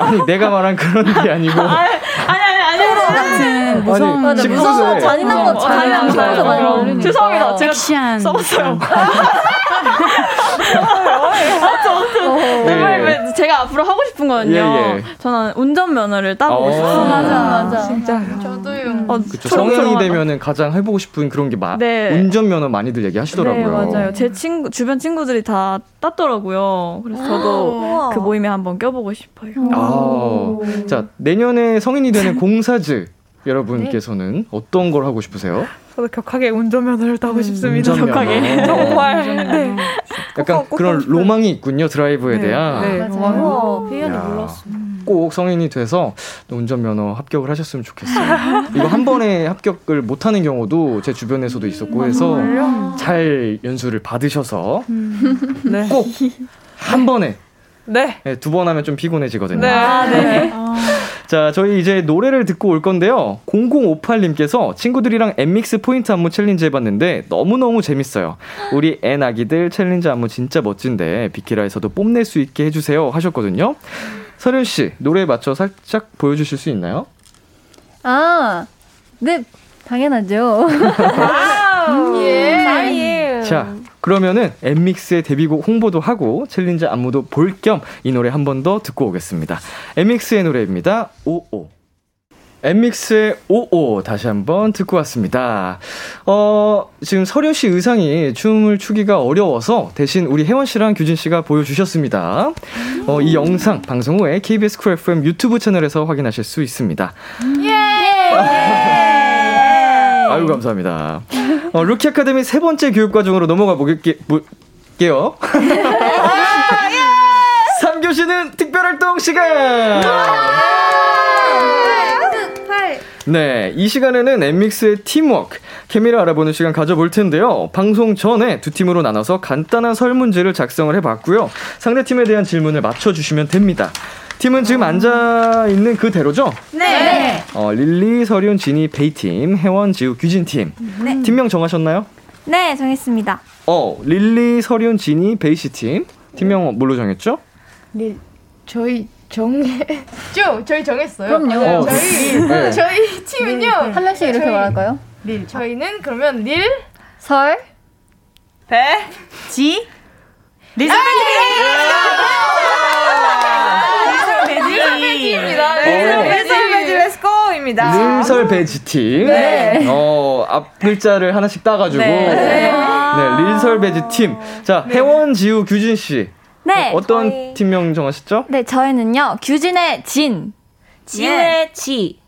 아니 내가 말한 그런 게 아니고. 아니 아니 아니. 같은 무서운 아니, 맞아, 무서운 잔인한 거 잔인한 거 많이 어, 죄송합니다. 제가 써봤어요. 네. 정말 왜 제가 앞으로 하고 싶은 거는요. 예, 예. 저는 운전 면허를 따보고 어. 싶어요. 맞아, 맞아. 진짜요. 저도요. 어, 그쵸. 성인이 되면은 가장 해보고 싶은 그런 게 마, 네. 운전면허 많이들 얘기하시더라고요. 네, 맞아요. 제 친구 주변 친구들이 다 땄더라고요. 그래서 저도 우와. 그 모임에 한번 껴보고 싶어요. 아, 자 내년에 성인이 되는 공사즈 여러분께서는 어떤 걸 하고 싶으세요? 저도 격하게 운전면허를 따고 싶습니다. 운전면허. 격하게. 정말. 네. 약간 그런 로망이 있군요 드라이브에 대한. 네, 로망. 어, 비연이 야. 몰랐어. 꼭 성인이 돼서 또 운전면허 합격을 하셨으면 좋겠어요. 이거 한 번에 합격을 못하는 경우도 제 주변에서도 있었고 해서 잘 연수를 받으셔서 네. 꼭 한 번에 네. 두번 하면 좀 피곤해지거든요. 네. 아, 네. 자, 저희 이제 노래를 듣고 올 건데요. 0058님께서 친구들이랑 엠믹스 포인트 안무 챌린지 해봤는데 너무너무 재밌어요. 우리 애 아기들 챌린지 안무 진짜 멋진데 비키라에서도 뽐낼 수 있게 해주세요 하셨거든요. 설윤 씨, 노래에 맞춰 살짝 보여주실 수 있나요? 아, 네, 당연하죠. 예. 자, 그러면은 엠믹스의 데뷔곡 홍보도 하고 챌린지 안무도 볼 겸 이 노래 한 번 더 듣고 오겠습니다. 엠믹스의 노래입니다. 오오. 엠믹스의 오오 다시 한번 듣고 왔습니다. 어, 지금 설윤 씨 의상이 춤을 추기가 어려워서 대신 우리 해원 씨랑 규진 씨가 보여주셨습니다. 어, 이 영상 방송 후에 KBS Cool FM 유튜브 채널에서 확인하실 수 있습니다. 아유 감사합니다. 어, 루키 아카데미 세 번째 교육 과정으로 넘어가 보게, 볼게요. 3교시는 특별활동 시간! 네, 이 시간에는 엠믹스의 팀워크, 케미를 알아보는 시간 가져볼 텐데요. 방송 전에 두 팀으로 나눠서 간단한 설문지를 작성을 해봤고요. 상대 팀에 대한 질문을 맞춰주시면 됩니다. 팀은 지금 앉아 있는 그대로죠? 네. 어, 릴리, 설윤, 지니, 배이팀, 해원, 지우, 규진팀. 네. 팀명 정하셨나요? 네, 정했습니다. 어, 릴리, 설윤, 지니, 배이 씨 팀. 팀명 뭘로 정했죠? 네, 저희 정했죠? 저희 정했어요. 그럼요. 맞아요. 어, 저희 네. 저희 팀은요. 한 명씩 이렇게 저희- 말할까요? 릴. 저희는 그러면 릴, 설, 배, 지, 리사 어. 릴설배지 let's go입니다. 릴설배지 팀. 네. 어, 앞 글자를 하나씩 따가지고. 네. 네. 릴설배지 팀. 자, 해원, 지우, 규진 씨. 네. 어떤 저희- 팀명 정하셨죠? 네, 저희는요. 규진의 진, 지우의 지.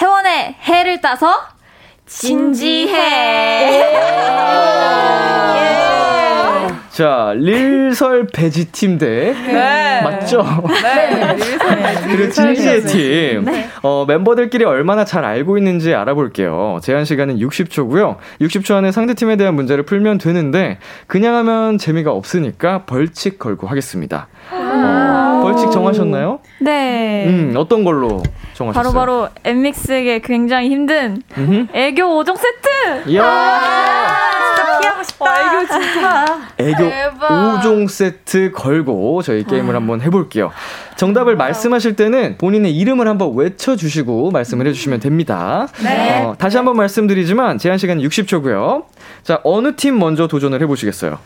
혜원의 해를 따서 진지해. 자, 릴설 베지 팀 대. 네. 맞죠? 네. 그리고 진지의 팀. 어, 멤버들끼리 얼마나 잘 알고 있는지 알아볼게요. 제한 시간은 60초고요. 60초 안에 상대팀에 대한 문제를 풀면 되는데 그냥 하면 재미가 없으니까 벌칙 걸고 하겠습니다. 어, 벌칙 정하셨나요? 네. 음, 어떤 걸로 정하셨어요? 바로바로 엠믹스에게 굉장히 힘든 음흠. 애교 5종 세트! 이야. 피하고 싶다. 애교 진짜. 애교 대박. 5종 세트 걸고 저희 게임을 한번 해볼게요. 정답을 말씀하실 때는 본인의 이름을 한번 외쳐주시고 말씀을 해주시면 됩니다. 네. 어, 다시 한번 말씀드리지만 제한 시간 60초고요. 자, 어느 팀 먼저 도전을 해보시겠어요?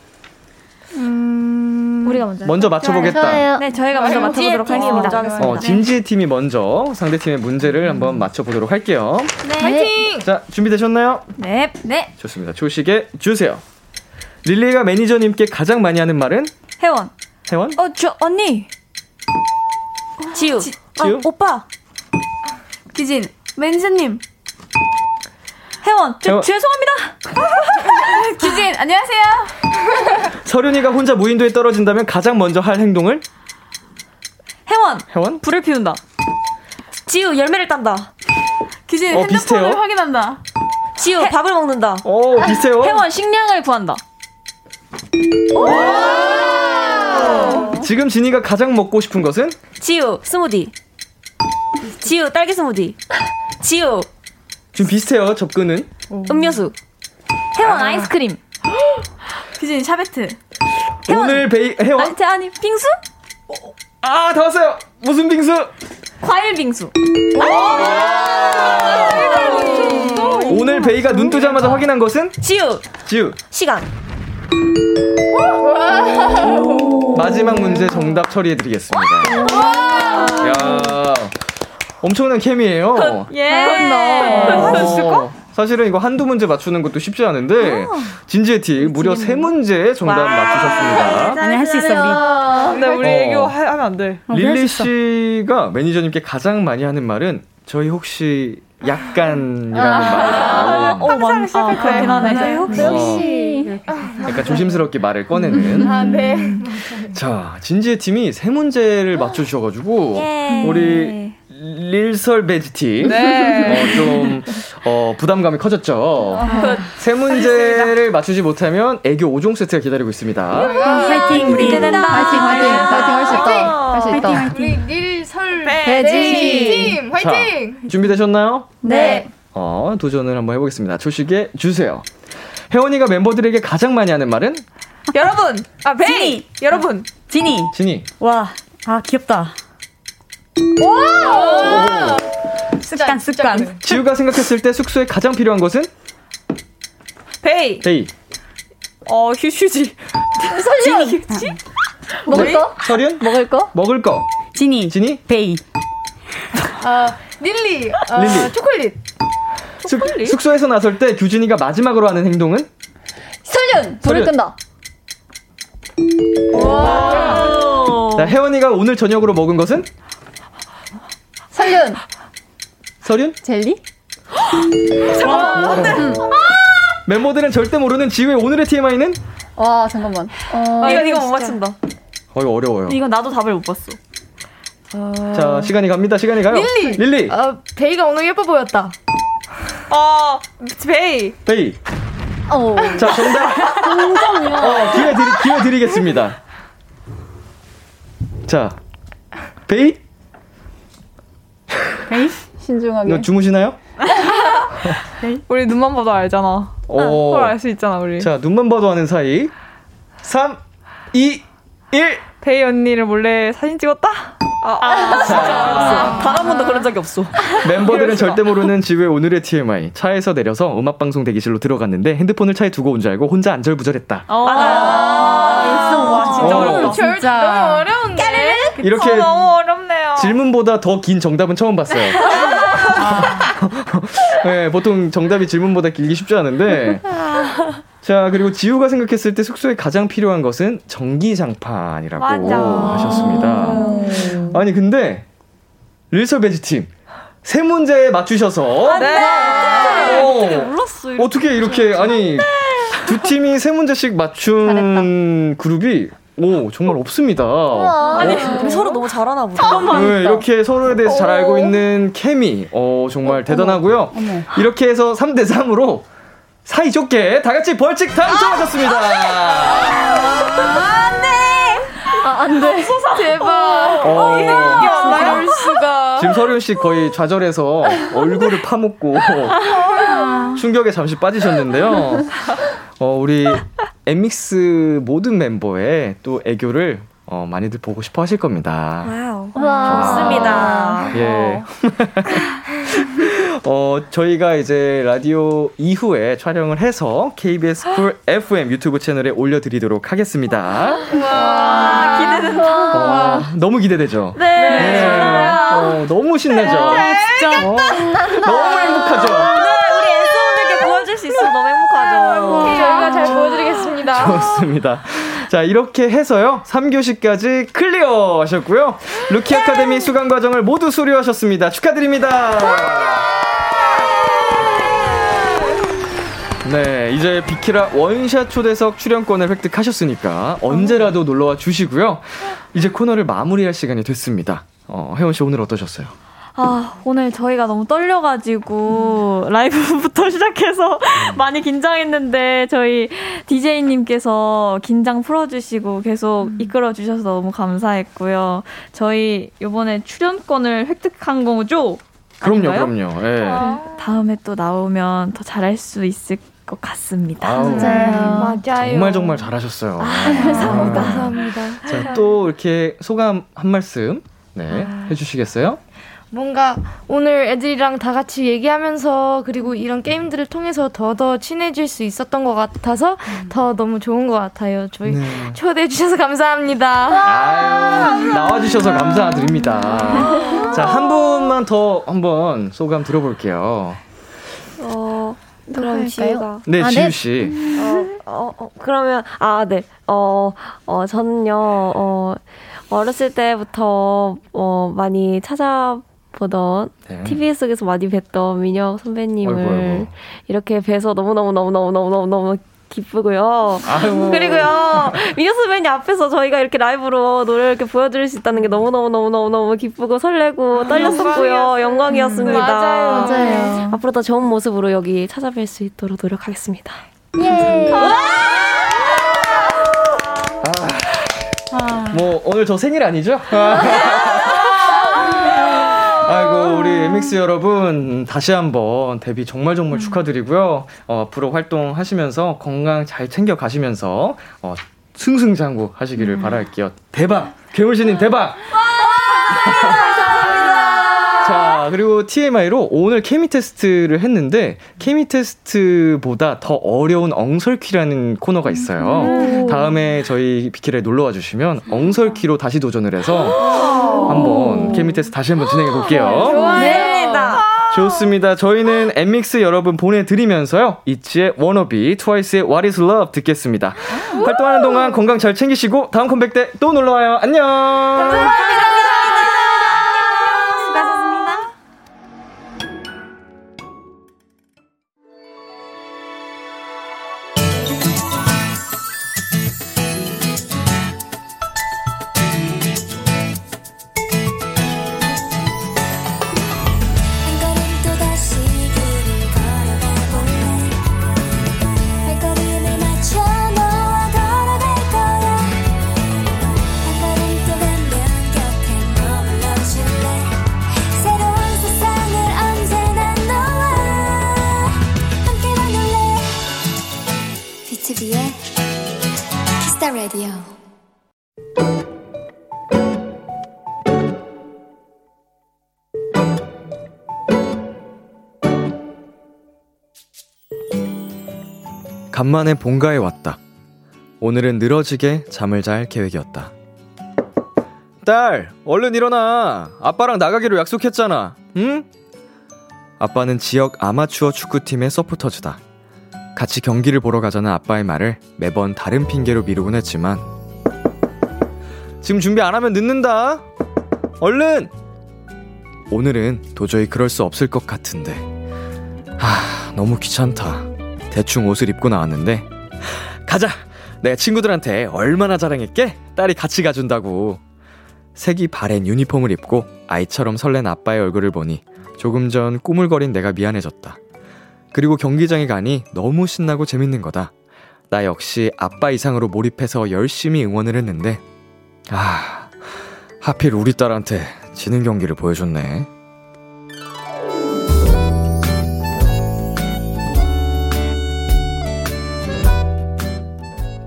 우리가 먼저. 먼저 맞춰보겠다. 네, 저희가 먼저 맞춰보도록 하겠습니다. 어, 진지의 팀이 먼저 상대 팀의 문제를 한번 맞춰보도록 할게요. 네. 화이팅! 자, 준비되셨나요? 네. 네. 좋습니다. 초식에 주세요. 릴리가 매니저님께 가장 많이 하는 말은? 혜원. 혜원? 어, 저, 언니. 지우. 지우? 어, 오빠. 기진. 매니저님. 혜원. 저, 혜원. 죄송합니다. 기진, 안녕하세요. 서륜이가 혼자 무인도에 떨어진다면 가장 먼저 할 행동을? 혜원. 혜원? 불을 피운다. 지우, 열매를 딴다. 기진, 어, 핸드폰을 비슷해요. 확인한다. 지우, 밥을 먹는다. 오, 비슷해요. 혜원, 식량을 구한다. 지금 진이가 가장 먹고 싶은 것은? 지우 스무디. 지우 딸기 스무디. 지우 지금 비슷해요, 접근은. 음료수. 혜원, 아. 이스크림 기진, 샤베트. 오늘 베이, 혜원? 아니, 아니, 빙수? 아, 다 왔어요! 무슨 빙수? 과일 빙수. 오늘 베이가 눈 뜨자마자 확인한 것은? 지우 지우. 시간. 마지막 문제 정답 처리해드리겠습니다. 야 엄청난 케미예요. 예. 어, 사실은 이거 한두 문제 맞추는 것도 쉽지 않은데 진지의 팀 무려 세 문제 정답 맞추셨습니다. 아니 할 수 있어 우리. 근데 우리 어. 애교 하- 하면 안 돼. 릴리 씨가 매니저님께 가장 많이 하는 말은 저희 혹시 약간이라는 말이라고 어, 많, 아, 그렇긴 하네. 혹시 약간 조심스럽게 말을 꺼내는 아, 네. 자, 진지의 팀이 세 문제를 맞춰주셔가지고, 우리 릴설 베지 팀. 네. 어, 좀, 어, 부담감이 커졌죠. 세 문제를 맞추지 못하면 애교 5종 세트가 기다리고 있습니다. 파이팅 우리. 기대된다. 파이팅, 파이팅, 파이팅 할 수 있다. 할 수 있다. 우리 닐설 배지. 팀 화이팅! 자, 준비되셨나요? 네. 어, 도전을 한번 해보겠습니다. 초식에 주세요. 해원이가 멤버들에게 가장 많이 하는 말은? 여러분, 아 배이, 지니. 여러분, 지니. 지니. 와. 아 귀엽다. 습관 습관. 지우가 생각했을 때 숙소에 가장 필요한 것은? 배이, 배이. 어 휴, 휴지, 지니. 먹을 거? 설윤? 먹을 거? 먹을 거. 지니. 지니? 배이. 아, 릴리, 어, 릴리. 초콜릿. 숙, 숙소에서 나설 때 규진이가 마지막으로 하는 행동은? 설윤! 불을 설윤. 끈다. 자, 혜원이가 오늘 저녁으로 먹은 것은? 설윤! 설윤? 젤리? 멤버들은 절대 모르는 지우의 오늘의 TMI는? 와, 잠깐만. 어, 이거 이거 못 맞춘다. 어, 이거 어려워요. 이건 나도 답을 못 봤어. 자, 시간이 갑니다. 시간이 가요. 릴리. 릴리. 어, 배이가 오늘 예뻐 보였다. 어 배이, 배이. 어. 자, 정답. 동점이야. 어, 기회, 드리, 기회 드리겠습니다. 자, 배이? 배이. 신중하게. 너 주무시나요? 우리 눈만 봐도 알잖아. 오. 그걸 알 수 있잖아 우리. 자, 눈만 봐도 아는 사이. 3, 2, 1. 베이 언니를 몰래 사진 찍었다? 아, 자, 단한 번도 그런 적이 없어. 멤버들은 절대 모르는 지우의 오늘의 TMI. 차에서 내려서 음악방송 대기실로 들어갔는데 핸드폰을 차에 두고 온 줄 알고 혼자 안절부절했다. 아, 와 진짜 어. 어렵다. 절 너무 어려운데. 이렇게 어, 너무 어렵네요. 질문보다 더 긴 정답은 처음 봤어요. 네, 보통 정답이 질문보다 길기 쉽지 않은데. 자, 그리고 지우가 생각했을 때 숙소에 가장 필요한 것은 전기장판이라고 맞아. 하셨습니다. 아니, 근데, 릴서 베지 팀, 세 문제 맞추셔서. 네. 어, 몰랐어. 어떻게 이렇게, 아니, 두 팀이 세 문제씩 맞춘 그룹이, 오, 정말 없습니다. 아니 어, 우리 서로 너무 잘하나 보다. 네, 이렇게 서로에 대해서 잘 알고 있는 케미, 어, 정말 대단하고요. 이렇게 해서 3대 3으로 사이 좋게 다 같이 벌칙 당첨하셨습니다. 아, 안 돼. 대박. 어. 이럴 수가. 지금 설윤 씨 거의 좌절해서 얼굴을 파묻고 충격에 잠시 빠지셨는데요. 어, 우리 엠믹스 모든 멤버의 또 애교를 어, 많이들 보고 싶어 하실 겁니다. 와우. 와. 좋습니다. 예. 어, 저희가 이제 라디오 이후에 촬영을 해서 KBS Cool FM 유튜브 채널에 올려드리도록 하겠습니다. 와, 기대된다. 어, 너무 기대되죠? 네. 어, 너무 신나죠? 진짜. 어, 너무 행복하죠? 네, 우리 NSWER분들께 보여줄 수 있어서 너무 행복하죠. 저희가 잘 보여드리겠습니다. 좋습니다. 자, 이렇게 해서요. 3교시까지 clear 하셨고요. 루키 아카데미 수강 과정을 모두 수료하셨습니다. 축하드립니다. 네, 이제 비키라 원샷 초대석 출연권을 획득하셨으니까 언제라도 놀러와 주시고요. 이제 코너를 마무리할 시간이 됐습니다. 어, 해원 씨 오늘 어떠셨어요? 아, 오늘 저희가 너무 떨려가지고, 라이브부터 시작해서 많이 긴장했는데, 저희 DJ님께서 긴장 풀어주시고, 계속 이끌어주셔서 너무 감사했고요. 저희 요번에 출연권을 획득한 거죠? 그럼요, 아닌가요? 그럼요. 예. 네, 다음에 또 나오면 더 잘할 수 있을 것 같습니다. 아우, 맞아요. 정말 정말 잘하셨어요. 감사합니다. 감사합니다. 자, 또 이렇게 소감 한 말씀 네, 해주시겠어요? 뭔가 오늘 애들이랑 다 같이 얘기하면서 그리고 이런 게임들을 통해서 더더 친해질 수 있었던 것 같아서 더 너무 좋은 것 같아요. 저희 네. 초대해 주셔서 감사합니다. 아유, 나와 주셔서 감사드립니다. 자, 한 분만 더 한번 소감 들어볼게요. 어, 그럼? 지우가. 네, 아, 지우 씨. 어, 어, 어, 그러면, 아, 네. 어, 어, 저는요, 어, 어렸을 때부터, 어, 많이 찾아 보던, 네. TV 속에서 많이 뵀던 민혁 선배님을 아이고, 아이고. 이렇게 뵈서 너무 너무너무 너무너무 너무 기쁘고요. 아이고. 그리고요, 민혁 선배님 앞에서 저희가 이렇게 라이브로 노래를 이렇게 보여드릴 수 있다는 게 너무 너무 너무 너무 너무 기쁘고 설레고 떨렸었고요. 영광이었습니다. 맞아요. 맞아요. 앞으로 더 좋은 모습으로 여기 찾아뵐 수 있도록 노력하겠습니다. 예. 뭐, 오늘 저 생일 아니죠? 아이고, 우리 엠믹스 여러분, 다시 한번 데뷔 정말 정말 축하드리고요. 어, 앞으로 활동하시면서 건강 잘 챙겨 가시면서, 어, 승승장구 하시기를 바랄게요. 대박! 괴물 신님 대박! 자, 그리고 TMI로 오늘 케미 테스트를 했는데, 케미 테스트보다 더 어려운 엉설퀴라는 코너가 있어요. 다음에 저희 비키라에 놀러 와 주시면 엉설퀴로 다시 도전을 해서 한번 케미 테스트 다시 한번 진행해 볼게요. 좋습니다. 좋습니다. 저희는 엠믹스 여러분 보내드리면서요. 이치의 워너비, 트와이스의 What is Love 듣겠습니다. 활동하는 동안 건강 잘 챙기시고 다음 컴백 때 또 놀러와요. 안녕! 수고하셨습니다. 간만에 본가에 왔다. 오늘은 늘어지게 잠을 잘 계획이었다. 딸, 얼른 일어나. 아빠랑 나가기로 약속했잖아. 응? 아빠는 지역 아마추어 축구팀의 서포터즈다. 같이 경기를 보러 가자는 아빠의 말을 매번 다른 핑계로 미루곤 했지만 지금 준비 안 하면 늦는다. 얼른! 오늘은 도저히 그럴 수 없을 것 같은데. 하, 너무 귀찮다. 대충 옷을 입고 나왔는데 가자! 내가 친구들한테 얼마나 자랑했게? 딸이 같이 가준다고. 색이 바랜 유니폼을 입고 아이처럼 설렌 아빠의 얼굴을 보니 조금 전 꾸물거린 내가 미안해졌다. 그리고 경기장에 가니 너무 신나고 재밌는 거다. 나 역시 아빠 이상으로 몰입해서 열심히 응원을 했는데 아, 하필 우리 딸한테 지는 경기를 보여줬네.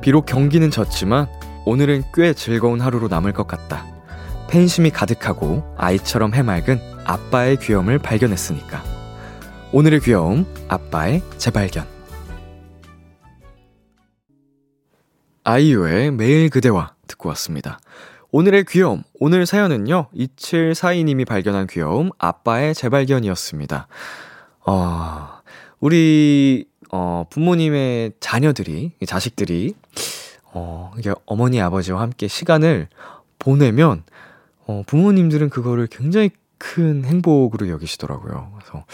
비록 경기는 졌지만 오늘은 꽤 즐거운 하루로 남을 것 같다. 팬심이 가득하고 아이처럼 해맑은 아빠의 귀여움을 발견했으니까. 오늘의 귀여움, 아빠의 재발견. 아이유의 매일 그대와 듣고 왔습니다. 오늘의 귀여움, 오늘 사연은요, 2742님이 발견한 귀여움, 아빠의 재발견이었습니다. 어, 우리, 어, 부모님의 자녀들이, 자식들이, 어, 이게 어머니, 아버지와 함께 시간을 보내면, 어, 부모님들은 그거를 굉장히 큰 행복으로 여기시더라고요. 그래서,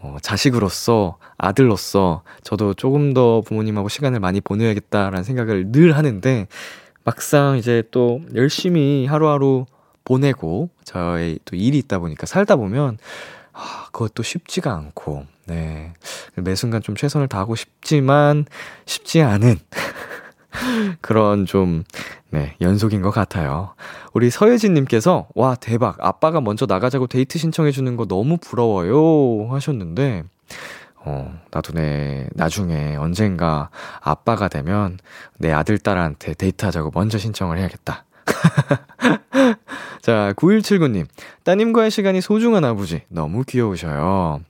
어, 자식으로서, 아들로서, 저도 조금 더 부모님하고 시간을 많이 보내야겠다라는 생각을 늘 하는데, 막상 이제 또 열심히 하루하루 보내고, 저의 또 일이 있다 보니까 살다 보면, 아, 그것도 쉽지가 않고, 네. 매 순간 좀 최선을 다하고 싶지만, 쉽지 않은, 그런 좀, 네, 연속인 것 같아요. 우리 서예진님께서, 와, 대박. 아빠가 먼저 나가자고 데이트 신청해주는 거 너무 부러워요. 하셨는데, 어, 나도 내, 나중에 언젠가 아빠가 되면 내 아들, 딸한테 데이트하자고 먼저 신청을 해야겠다. 자, 9179님. 따님과의 시간이 소중한 아버지. 너무 귀여우셔요.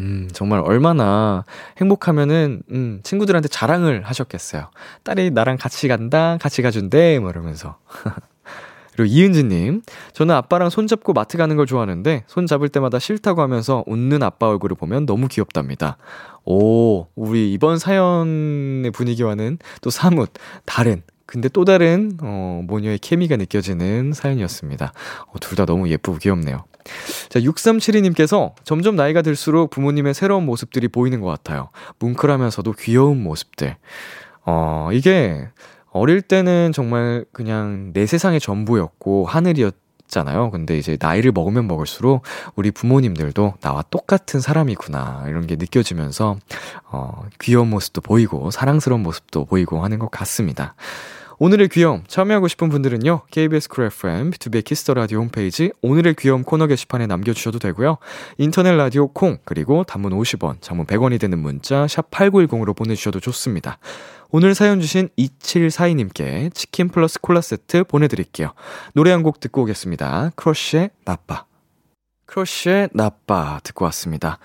음, 정말 얼마나 행복하면은, 음, 친구들한테 자랑을 하셨겠어요. 딸이 나랑 같이 간다, 같이 가준대, 뭐 이러면서. 그리고 이은지님, 저는 아빠랑 손잡고 마트 가는 걸 좋아하는데, 손 잡을 때마다 싫다고 하면서 웃는 아빠 얼굴을 보면 너무 귀엽답니다. 오, 우리 이번 사연의 분위기와는 또 사뭇 다른, 근데 또 다른, 어, 모녀의 케미가 느껴지는 사연이었습니다. 어, 둘 다 너무 예쁘고 귀엽네요. 자, 6372님께서 점점 나이가 들수록 부모님의 새로운 모습들이 보이는 것 같아요. 뭉클하면서도 귀여운 모습들. 어, 이게 어릴 때는 정말 그냥 내 세상의 전부였고 하늘이었 잖아요. 근데 이제 나이를 먹으면 먹을수록 우리 부모님들도 나와 똑같은 사람이구나. 이런 게 느껴지면서, 어, 귀여운 모습도 보이고, 사랑스러운 모습도 보이고 하는 것 같습니다. 오늘의 귀여움 참여하고 싶은 분들은요. KBS Cool FM, B2B 키스터 라디오 홈페이지 오늘의 귀여움 코너 게시판에 남겨주셔도 되고요. 인터넷 라디오 콩 그리고 단문 50원, 장문 100원이 되는 문자 샵 #8910으로 보내주셔도 좋습니다. 오늘 사연 주신 2742님께 치킨 플러스 콜라 세트 보내드릴게요. 노래 한 곡 듣고 오겠습니다. 크러쉬의 나빠. 크러쉬의 나빠 듣고 왔습니다.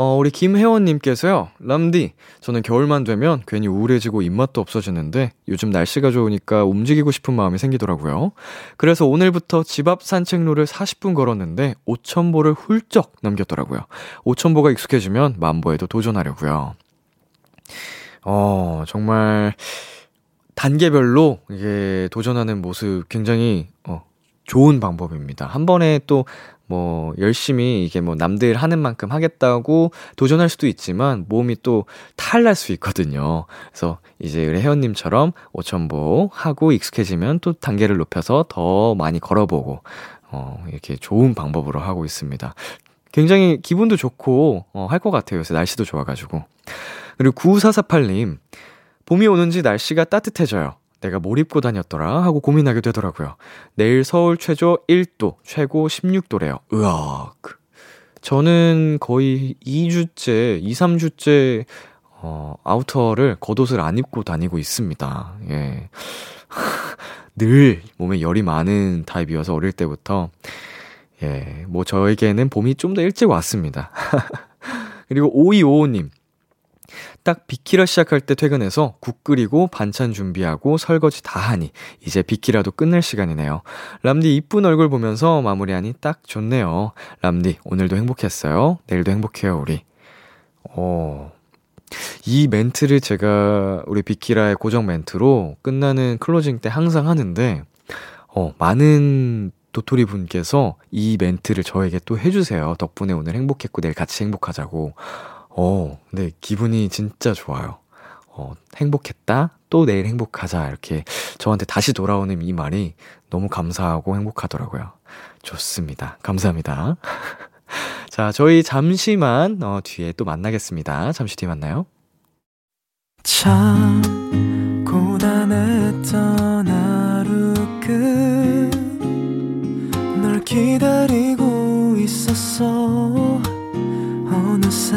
어, 우리 김혜원님께서요, 람디, 저는 겨울만 되면 괜히 우울해지고 입맛도 없어지는데 요즘 날씨가 좋으니까 움직이고 싶은 마음이 생기더라고요. 그래서 오늘부터 집 앞 산책로를 40분 걸었는데 5,000보를 훌쩍 넘겼더라고요. 5,000보가 익숙해지면 만보에도 도전하려고요. 어, 정말 단계별로 이게 도전하는 모습 굉장히 어, 좋은 방법입니다. 한 번에 또 뭐 열심히 이게 뭐 남들 하는 만큼 하겠다고 도전할 수도 있지만 몸이 또 탈날 수 있거든요. 그래서 이제 우리 혜원님처럼 5천보 하고 익숙해지면 또 단계를 높여서 더 많이 걸어보고 어 이렇게 좋은 방법으로 하고 있습니다. 굉장히 기분도 좋고 어, 할 것 같아요. 요새 날씨도 좋아가지고. 그리고 9448님 봄이 오는지 날씨가 따뜻해져요. 내가 뭘 입고 다녔더라 하고 고민하게 되더라고요. 내일 서울 최저 1도, 최고 16도래요. 으악. 저는 거의 2주째, 2, 3주째, 어, 아우터를 겉옷을 안 입고 다니고 있습니다. 예. 늘 몸에 열이 많은 타입이어서 어릴 때부터, 예, 뭐 저에게는 봄이 좀 더 일찍 왔습니다. 그리고 5255님. 딱 비키라 시작할 때 퇴근해서 국 끓이고 반찬 준비하고 설거지 다 하니 이제 비키라도 끝낼 시간이네요. 람디 이쁜 얼굴 보면서 마무리하니 딱 좋네요. 람디 오늘도 행복했어요. 내일도 행복해요 우리. 어. 이 멘트를 제가 우리 비키라의 고정 멘트로 끝나는 closing 때 항상 하는데 어, 많은 도토리 분께서 이 멘트를 저에게 또 해주세요. 덕분에 오늘 행복했고 내일 같이 행복하자고. 어, 근데 기분이 진짜 좋아요. 어, 행복했다? 또 내일 행복하자. 이렇게 저한테 다시 돌아오는 이 말이 너무 감사하고 행복하더라고요. 좋습니다. 감사합니다. 자, 저희 잠시만, 어, 뒤에 또 만나겠습니다. 잠시 뒤에 만나요. 참, 고단했던 하루 끝 지금 널 기다리고 있었어 어느새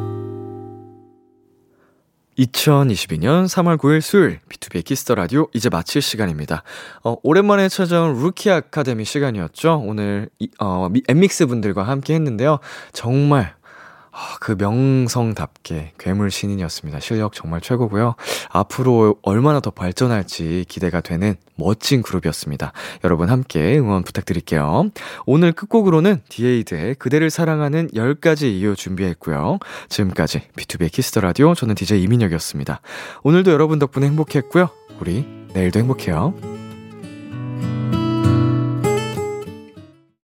2022년 3월 9일 수요일 B2B 키스터 라디오 이제 마칠 시간입니다. 어, 오랜만에 찾아온 루키 아카데미 시간이었죠. 오늘 이, 어, 엔믹스 분들과 함께 했는데요. 정말 아, 그 명성답게 괴물 신인이었습니다. 실력 정말 최고고요. 앞으로 얼마나 더 발전할지 기대가 되는 멋진 그룹이었습니다. 여러분 함께 응원 부탁드릴게요. 오늘 끝곡으로는 디에이드의 그대를 사랑하는 10가지 이유 준비했고요. 지금까지 B2B 키스터 라디오 저는 DJ 이민혁이었습니다. 오늘도 여러분 덕분에 행복했고요. 우리 내일도 행복해요.